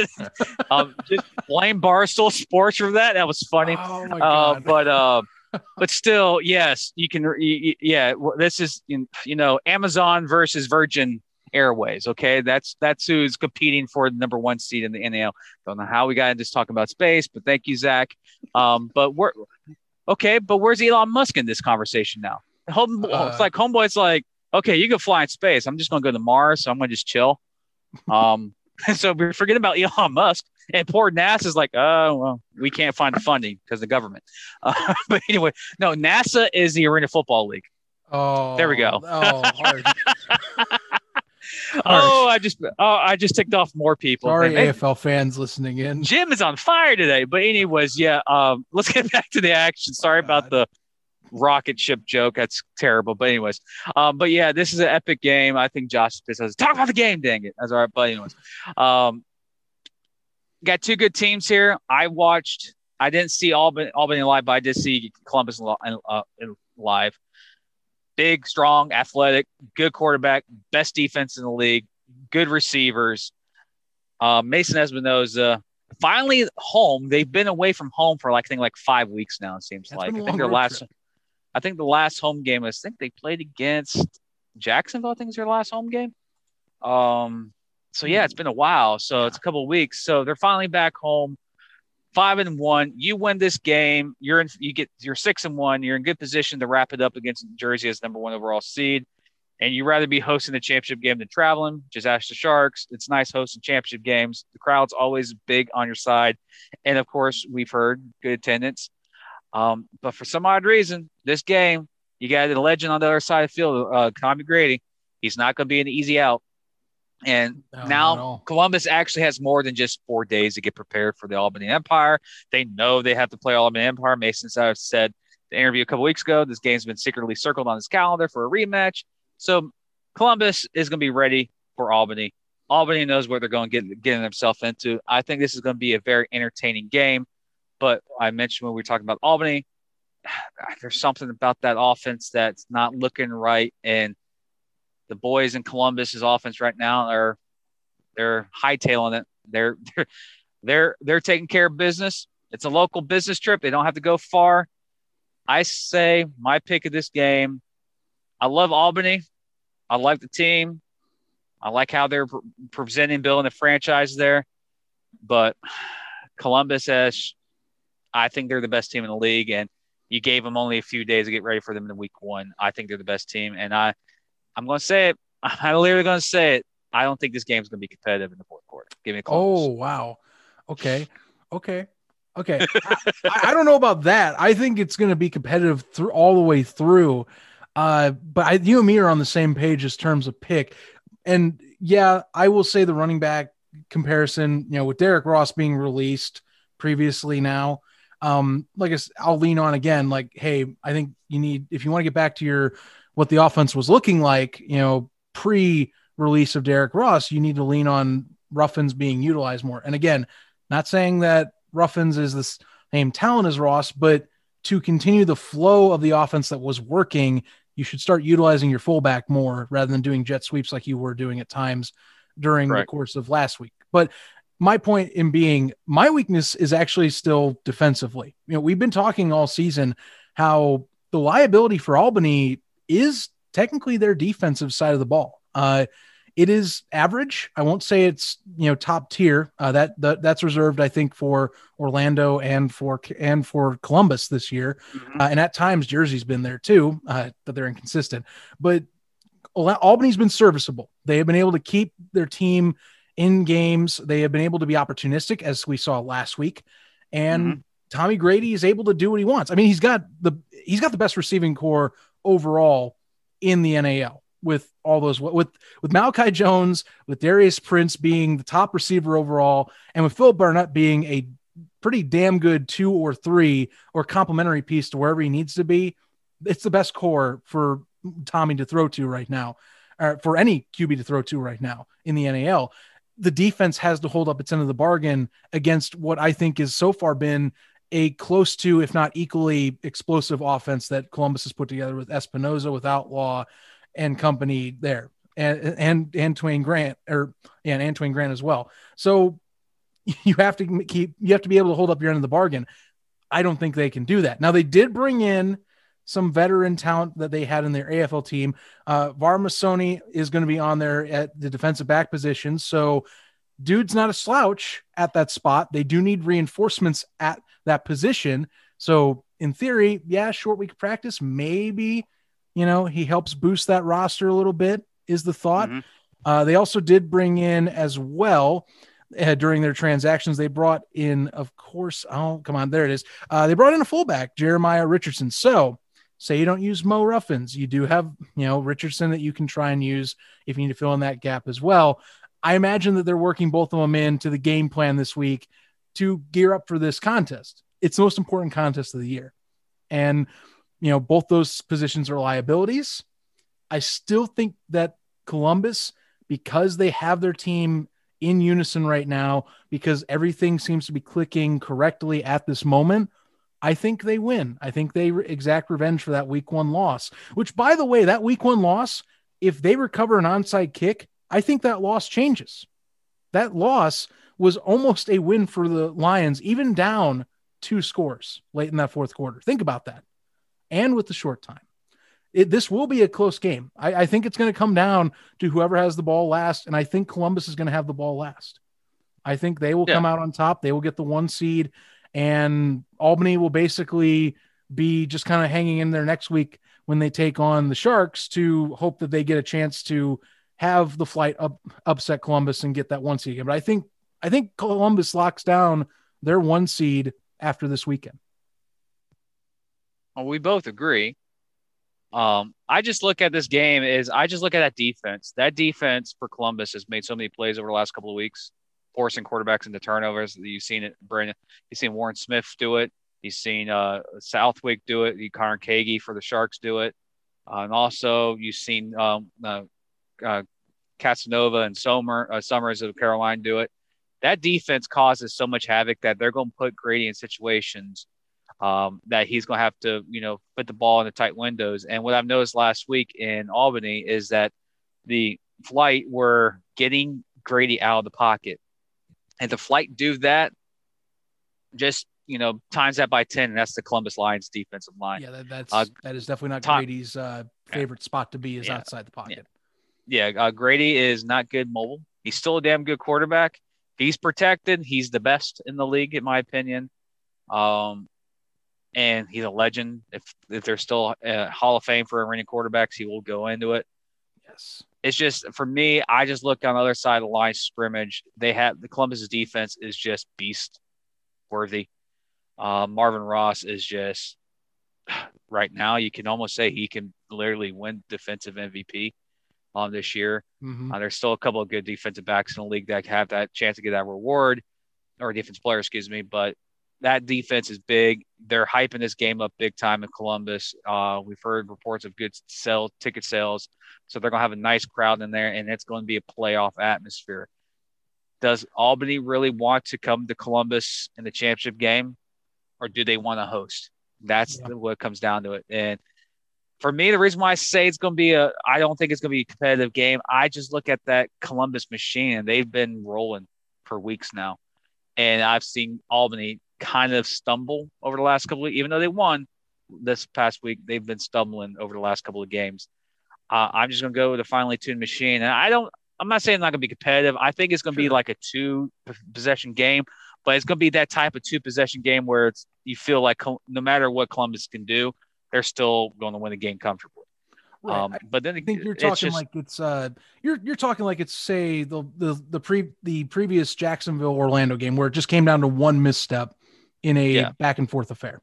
(laughs) um, just blame Barstool Sports for that. That was funny. Oh my uh, God. Uh, but uh, but still, yes, you can. Yeah, this is you know Amazon versus Virgin Airways. Okay, that's that's who's competing for the number one seat in the NAL. Don't know how we got into just talking about space, but thank you, Zach. Um, but we're okay. But where's Elon Musk in this conversation now? Home, uh, it's like homeboy's like okay, you can fly in space. I'm just going to go to Mars, so I'm going to just chill. (laughs) Um, (laughs) so we're forgetting about Elon Musk. And poor NASA is like, oh, well, we can't find the funding because the government. (laughs) Uh, but anyway, no, NASA is the Arena Football League. Oh, there we go. Oh, oh, I just oh, I just ticked off more people. Sorry, AFL fans listening in. Jim is on fire today. But anyways, yeah. Um, let's get (laughs) back to the action. Sorry about the rocket ship joke. That's terrible. But anyways, um, but yeah, this is an epic game. I think Josh says talk about the game. Dang it. That's all right. But anyways, um, got two good teams here. I watched. I didn't see Albany, Albany live, but I did see Columbus uh, live. Big, strong, athletic, good quarterback, best defense in the league, good receivers. Uh, Mason Espinosa finally home. They've been away from home for like I think like five weeks now. It seems That's like I think their last. Trip. I think the last home game was, I think they played against Jacksonville. I think is their last home game. Um, so yeah, it's been a while. So it's a couple weeks. So they're finally back home, five and one. You win this game, you're in. You get you're six and one. You're in good position to wrap it up against Jersey as number one overall seed. And you'd rather be hosting the championship game than traveling. Just ask the Sharks. It's nice hosting championship games. The crowd's always big on your side, and of course, we've heard good attendance. Um, but for some odd reason, this game, you got the legend on the other side of the field, uh, Tommy Grady. He's not going to be an easy out. And no, now Columbus actually has more than just four days to get prepared for the Albany Empire. They know they have to play Albany Empire. Mason said the interview a couple weeks ago, this game's been secretly circled on his calendar for a rematch. So Columbus is going to be ready for Albany. Albany knows what they're going to get getting themselves into. I think this is going to be a very entertaining game. But I mentioned when we were talking about Albany, (sighs) there's something about that offense that's not looking right. And the boys in Columbus's offense right now are they're hightailing it. They're (laughs) they're they're they're taking care of business. It's a local business trip. They don't have to go far. I say my pick of this game. I love Albany. I like the team. I like how they're presenting, building the franchise there. But Columbus has I think they're the best team in the league, and you gave them only a few days to get ready for them in week one. I think they're the best team, and I, I'm going to say it. (laughs) I'm literally going to say it. I don't think this game's going to be competitive in the fourth quarter. Give me a call. Oh wow, okay, okay, okay. I, I, don't know about that. I think it's going to be competitive through all the way through. Uh, but I, you and me are on the same page as terms of pick, and yeah, I will say the running back comparison, you know, with Derek Ross being released previously now, um, like I, I'll lean on again, like, hey, I think you need if you want to get back to your what the offense was looking like, you know, pre release of Derrick Ross, you need to lean on Ruffins being utilized more. And again, not saying that Ruffins is the same talent as Ross, but to continue the flow of the offense that was working, you should start utilizing your fullback more rather than doing jet sweeps like you were doing at times during the course of last week. But my point in being my weakness is actually still defensively. You know, we've been talking all season how the liability for Albany is technically their defensive side of the ball. Uh, it is average. I won't say it's you know top tier. Uh, that, that that's reserved, I think, for Orlando and for and for Columbus this year. Mm-hmm. Uh, and at times, Jersey's been there too, uh, but they're inconsistent. But Albany's been serviceable. They have been able to keep their team in games. They have been able to be opportunistic, as we saw last week. And mm-hmm. Tommy Grady is able to do what he wants. I mean, he's got the he's got the best receiving corps overall in the NAL with all those with with Malachi Jones, with Darius Prince being the top receiver overall, and with Phil Barnett being a pretty damn good two or three or complementary piece to wherever he needs to be. It's the best corps for Tommy to throw to right now, or for any QB to throw to right now in the NAL. The defense has to hold up its end of the bargain against what I think is so far been a close to, if not equally explosive offense that Columbus has put together with Espinosa, with Outlaw, and company there, and and and Twain Grant or and Antoine Grant as well. So (laughs) you have to keep you have to be able to hold up your end of the bargain. I don't think they can do that. Now they did bring in some veteran talent that they had in their AFL team. Uh, Varmasoni is going to be on there at the defensive back position. So, dude's not a slouch at that spot. They do need reinforcements at that position. So, in theory, yeah, short week practice, maybe you know, he helps boost that roster a little bit, is the thought. Mm-hmm. Uh, they also did bring in as well uh, during their transactions. They brought in, of course, oh, come on, there it is. Uh, they brought in a fullback, Jeremiah Richardson. So, say you don't use Mo Ruffins, you do have, you know, Richardson that you can try and use if you need to fill in that gap as well. I imagine that they're working both of them into the game plan this week to gear up for this contest. It's the most important contest of the year. And you know, both those positions are liabilities. I still think that Columbus, because they have their team in unison right now, because everything seems to be clicking correctly at this moment, I think they win. I think they exact revenge for that week one loss, which, by the way, that week one loss, if they recover an onside kick, I think that loss changes. That loss was almost a win for the Lions, even down two scores late in that fourth quarter. Think about that and with the short time. It, this will be a close game. I, I think it's going to come down to whoever has the ball last, and I think Columbus is going to have the ball last. I think they will yeah. come out on top. They will get the one seed, and Albany will basically be just kind of hanging in there next week when they take on the Sharks to hope that they get a chance to have the flight up, upset Columbus and get that one seed. Again. But I think I think Columbus locks down their one seed after this weekend. Well, we both agree. Um, I just look at this game is I just look at that defense. That defense for Columbus has made so many plays over the last couple of weeks, forcing quarterbacks into turnovers. You've seen it, Brandon. You've seen Warren Smith do it. You've seen uh, Southwick do it. You Connor Kagi for the Sharks do it, uh, and also you've seen um, uh, uh, Casanova and Sommer, uh, Summers of Carolina do it. That defense causes so much havoc that they're going to put Grady in situations um, that he's going to have to, you know, put the ball in the tight windows. And what I've noticed last week in Albany is that the flight were getting Grady out of the pocket. And the flight do that, just you know, times that by ten, and that's the Columbus Lions defensive line. Yeah, that, that's uh, that is definitely not Grady's uh, favorite yeah. spot to be is yeah. outside the pocket. Yeah, yeah uh, Grady is not good mobile. He's still a damn good quarterback. He's protected. He's the best in the league, in my opinion. Um, and he's a legend. If if there's still a Hall of Fame for arena quarterbacks, he will go into it. Yes. It's just for me, I just look on the other side of the line scrimmage. They have the Columbus defense is just beast worthy. Uh, Marvin Ross is just (sighs) right now. You can almost say he can literally win defensive MVP. Um, this year. Mm-hmm. Uh, there's still a couple of good defensive backs in the league that have that chance to get that reward, or defense player, excuse me. But that defense is big. They're hyping this game up big time in Columbus. Uh, we've heard reports of good sell ticket sales, so they're gonna have a nice crowd in there, and it's going to be a playoff atmosphere. Does Albany really want to come to Columbus in the championship game, or do they want to host? That's yeah. what comes down to it. And for me, the reason why I say it's going to be a, I don't think it's going to be a competitive game. I just look at that Columbus machine, and they've been rolling for weeks now, and I've seen Albany kind of stumble over the last couple of, even though they won this past week, they've been stumbling over the last couple of games. Uh, I'm just going to go with a finely tuned machine, and I don't. I'm not saying it's not going to be competitive. I think it's going to sure. be like a two possession game, but it's going to be that type of two possession game where it's you feel like no matter what Columbus can do, they're still going to win the game comfortably. Right. Um, but then I think you're talking just, like it's uh you're you're talking like it's say the the the pre the previous Jacksonville Orlando game where it just came down to one misstep in a yeah. back and forth affair.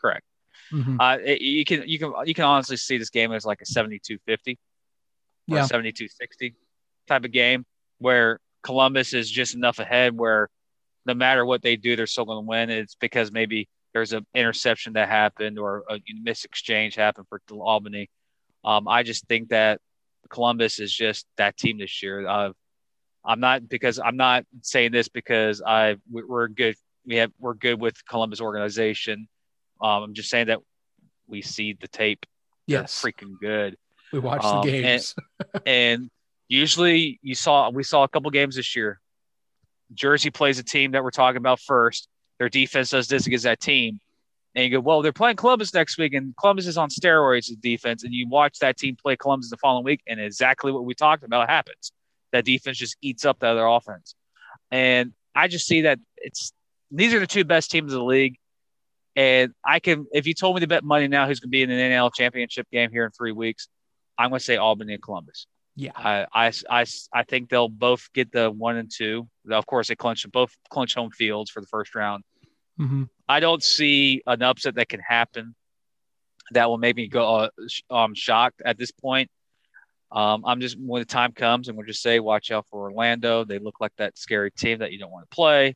Correct. Mm-hmm. Uh, it, you can you can you can honestly see this game as like a 72-50 or yeah. 72-60 type of game where Columbus is just enough ahead where no matter what they do, they're still going to win. It's because maybe there's an interception that happened or a miss exchange happened for Albany. Um, I just think that Columbus is just that team this year. Uh, I'm not because I'm not saying this because I we're good. We have we're good with Columbus organization. Um, I'm just saying that we see the tape. Yes, They're freaking good. We watch um, the games, and, (laughs) and, usually you saw we saw a couple games this year. Jersey plays a team that we're talking about first. Their defense does this against that team. And you go, well, they're playing Columbus next week, and Columbus is on steroids in defense. And you watch that team play Columbus the following week, and exactly what we talked about happens. That defense just eats up the other offense. And I just see that it's these are the two best teams of the league. And I can, if you told me to bet money now who's going to be in an NL championship game here in three weeks, I'm going to say Albany and Columbus. Yeah, I, I, I, I think they'll both get the one and two. Of course, they clinch both clinch home fields for the first round. Mm-hmm. I don't see an upset that can happen that will make me go uh, um, shocked at this point. Um, I'm just when the time comes, and we'll just say, watch out for Orlando. They look like that scary team that you don't want to play.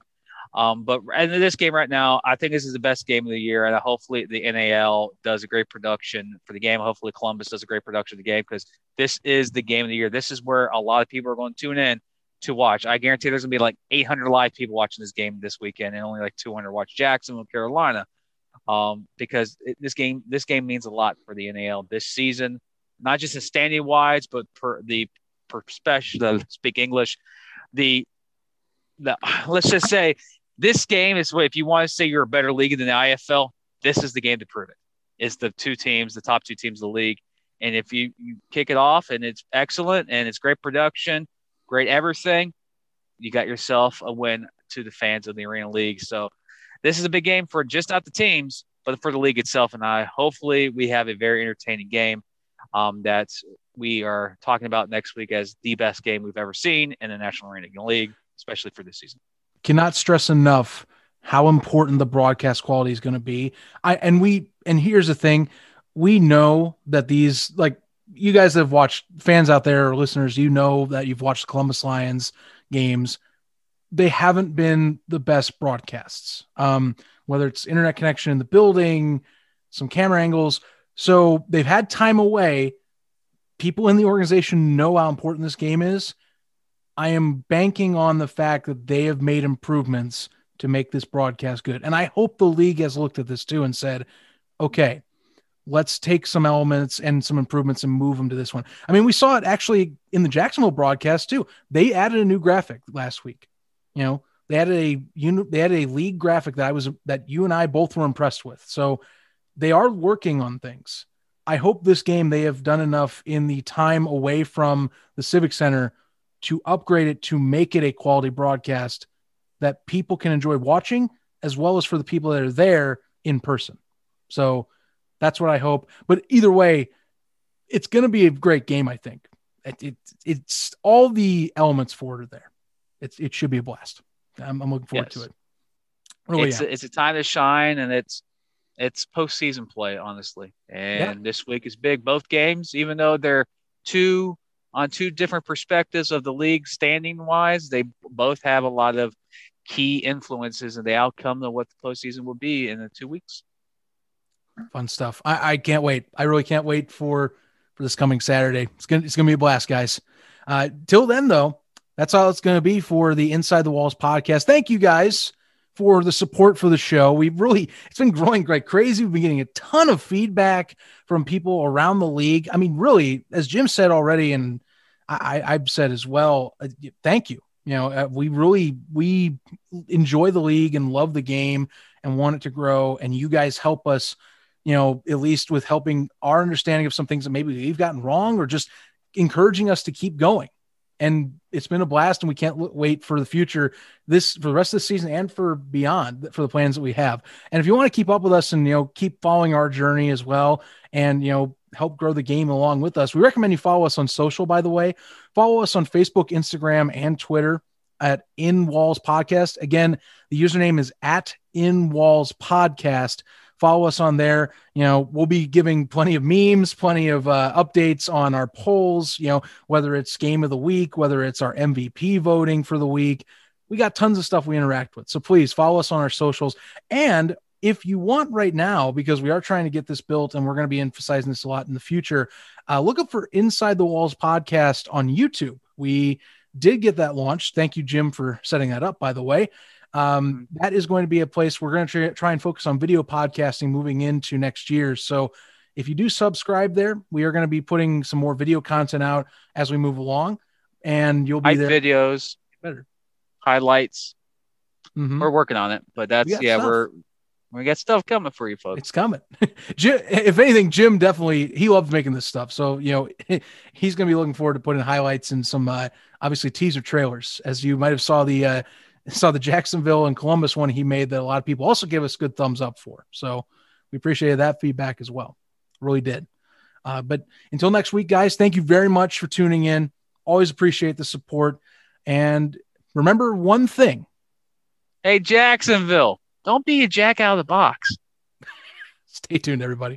Um, but in this game right now, I think this is the best game of the year, and hopefully the NAL does a great production for the game. Hopefully Columbus does a great production of the game because this is the game of the year. This is where a lot of people are going to tune in to watch. I guarantee there's gonna be like 800 live people watching this game this weekend, and only like 200 watch Jacksonville, Carolina, um, because it, this game this game means a lot for the NAL this season, not just in standing wise, but for the per special speak English, the the (sighs) let's just say this game is what if you want to say you're a better league than the IFL, this is the game to prove it. It's the two teams, the top two teams of the league. And if you, you kick it off and it's excellent and it's great production, great everything, you got yourself a win to the fans of the Arena League. So this is a big game for just not the teams, but for the league itself. And I hopefully we have a very entertaining game um, that we are talking about next week as the best game we've ever seen in the National Arena League, especially for this season cannot stress enough how important the broadcast quality is going to be. I and we and here's the thing, we know that these like you guys have watched fans out there or listeners, you know that you've watched Columbus Lions games. They haven't been the best broadcasts. Um, whether it's internet connection in the building, some camera angles. So they've had time away. People in the organization know how important this game is. I am banking on the fact that they have made improvements to make this broadcast good. And I hope the league has looked at this too and said, okay, let's take some elements and some improvements and move them to this one. I mean, we saw it actually in the Jacksonville broadcast too. They added a new graphic last week. You know, they added a they had a league graphic that I was that you and I both were impressed with. So they are working on things. I hope this game they have done enough in the time away from the Civic Center to upgrade it to make it a quality broadcast that people can enjoy watching as well as for the people that are there in person. So that's what I hope. But either way, it's going to be a great game, I think. It, it, it's all the elements for it are there. It's, it should be a blast. I'm, I'm looking forward yes. to it. Really, it's, yeah. a, it's a time to shine, and it's it's postseason play, honestly. And yeah. this week is big. Both games, even though they're two on two different perspectives of the league standing wise. They both have a lot of key influences in the outcome of what the postseason will be in the two weeks. Fun stuff. I, I can't wait. I really can't wait for for this coming Saturday. It's gonna it's gonna be a blast, guys. Uh, till then, though, that's all it's gonna be for the Inside the Walls podcast. Thank you guys for the support for the show. We've really it's been growing like crazy. We've been getting a ton of feedback from people around the league. I mean, really, as Jim said already, and I, I've said as well. Uh, thank you. You know, uh, we really we enjoy the league and love the game and want it to grow. And you guys help us, you know, at least with helping our understanding of some things that maybe we've gotten wrong or just encouraging us to keep going. And it's been a blast and we can't wait for the future this for the rest of the season and for beyond for the plans that we have. And if you want to keep up with us and you know keep following our journey as well and you know help grow the game along with us we recommend you follow us on social by the way. Follow us on facebook instagram and twitter at in walls podcast. Again the username is at in walls podcast follow us on there. You know, we'll be giving plenty of memes, plenty of uh, updates on our polls, you know, whether it's game of the week, whether it's our MVP voting for the week. We got tons of stuff we interact with. So please follow us on our socials. And if you want right now, because we are trying to get this built and we're going to be emphasizing this a lot in the future, uh, look up for Inside the Walls podcast on YouTube. We did get that launched. Thank you, Jim, for setting that up, by the way. Um, mm-hmm. that is going to be a place we're going to try and focus on video podcasting moving into next year. So if you do subscribe there, we are going to be putting some more video content out as we move along, and you'll be there. Videos, better highlights. Mm-hmm. We're working on it, but that's we yeah, stuff. we're we got stuff coming for you folks. It's coming. (laughs) Jim, if anything, Jim definitely he loves making this stuff. So you know (laughs) he's going to be looking forward to putting highlights and some uh, obviously teaser trailers, as you might have saw the uh, saw the Jacksonville and Columbus one he made that a lot of people also gave us good thumbs up for. So we appreciated that feedback as well. Really did. Uh, but until next week, guys, thank you very much for tuning in. Always appreciate the support. And remember one thing. Hey, Jacksonville, don't be a jack out of the box. (laughs) Stay tuned, everybody.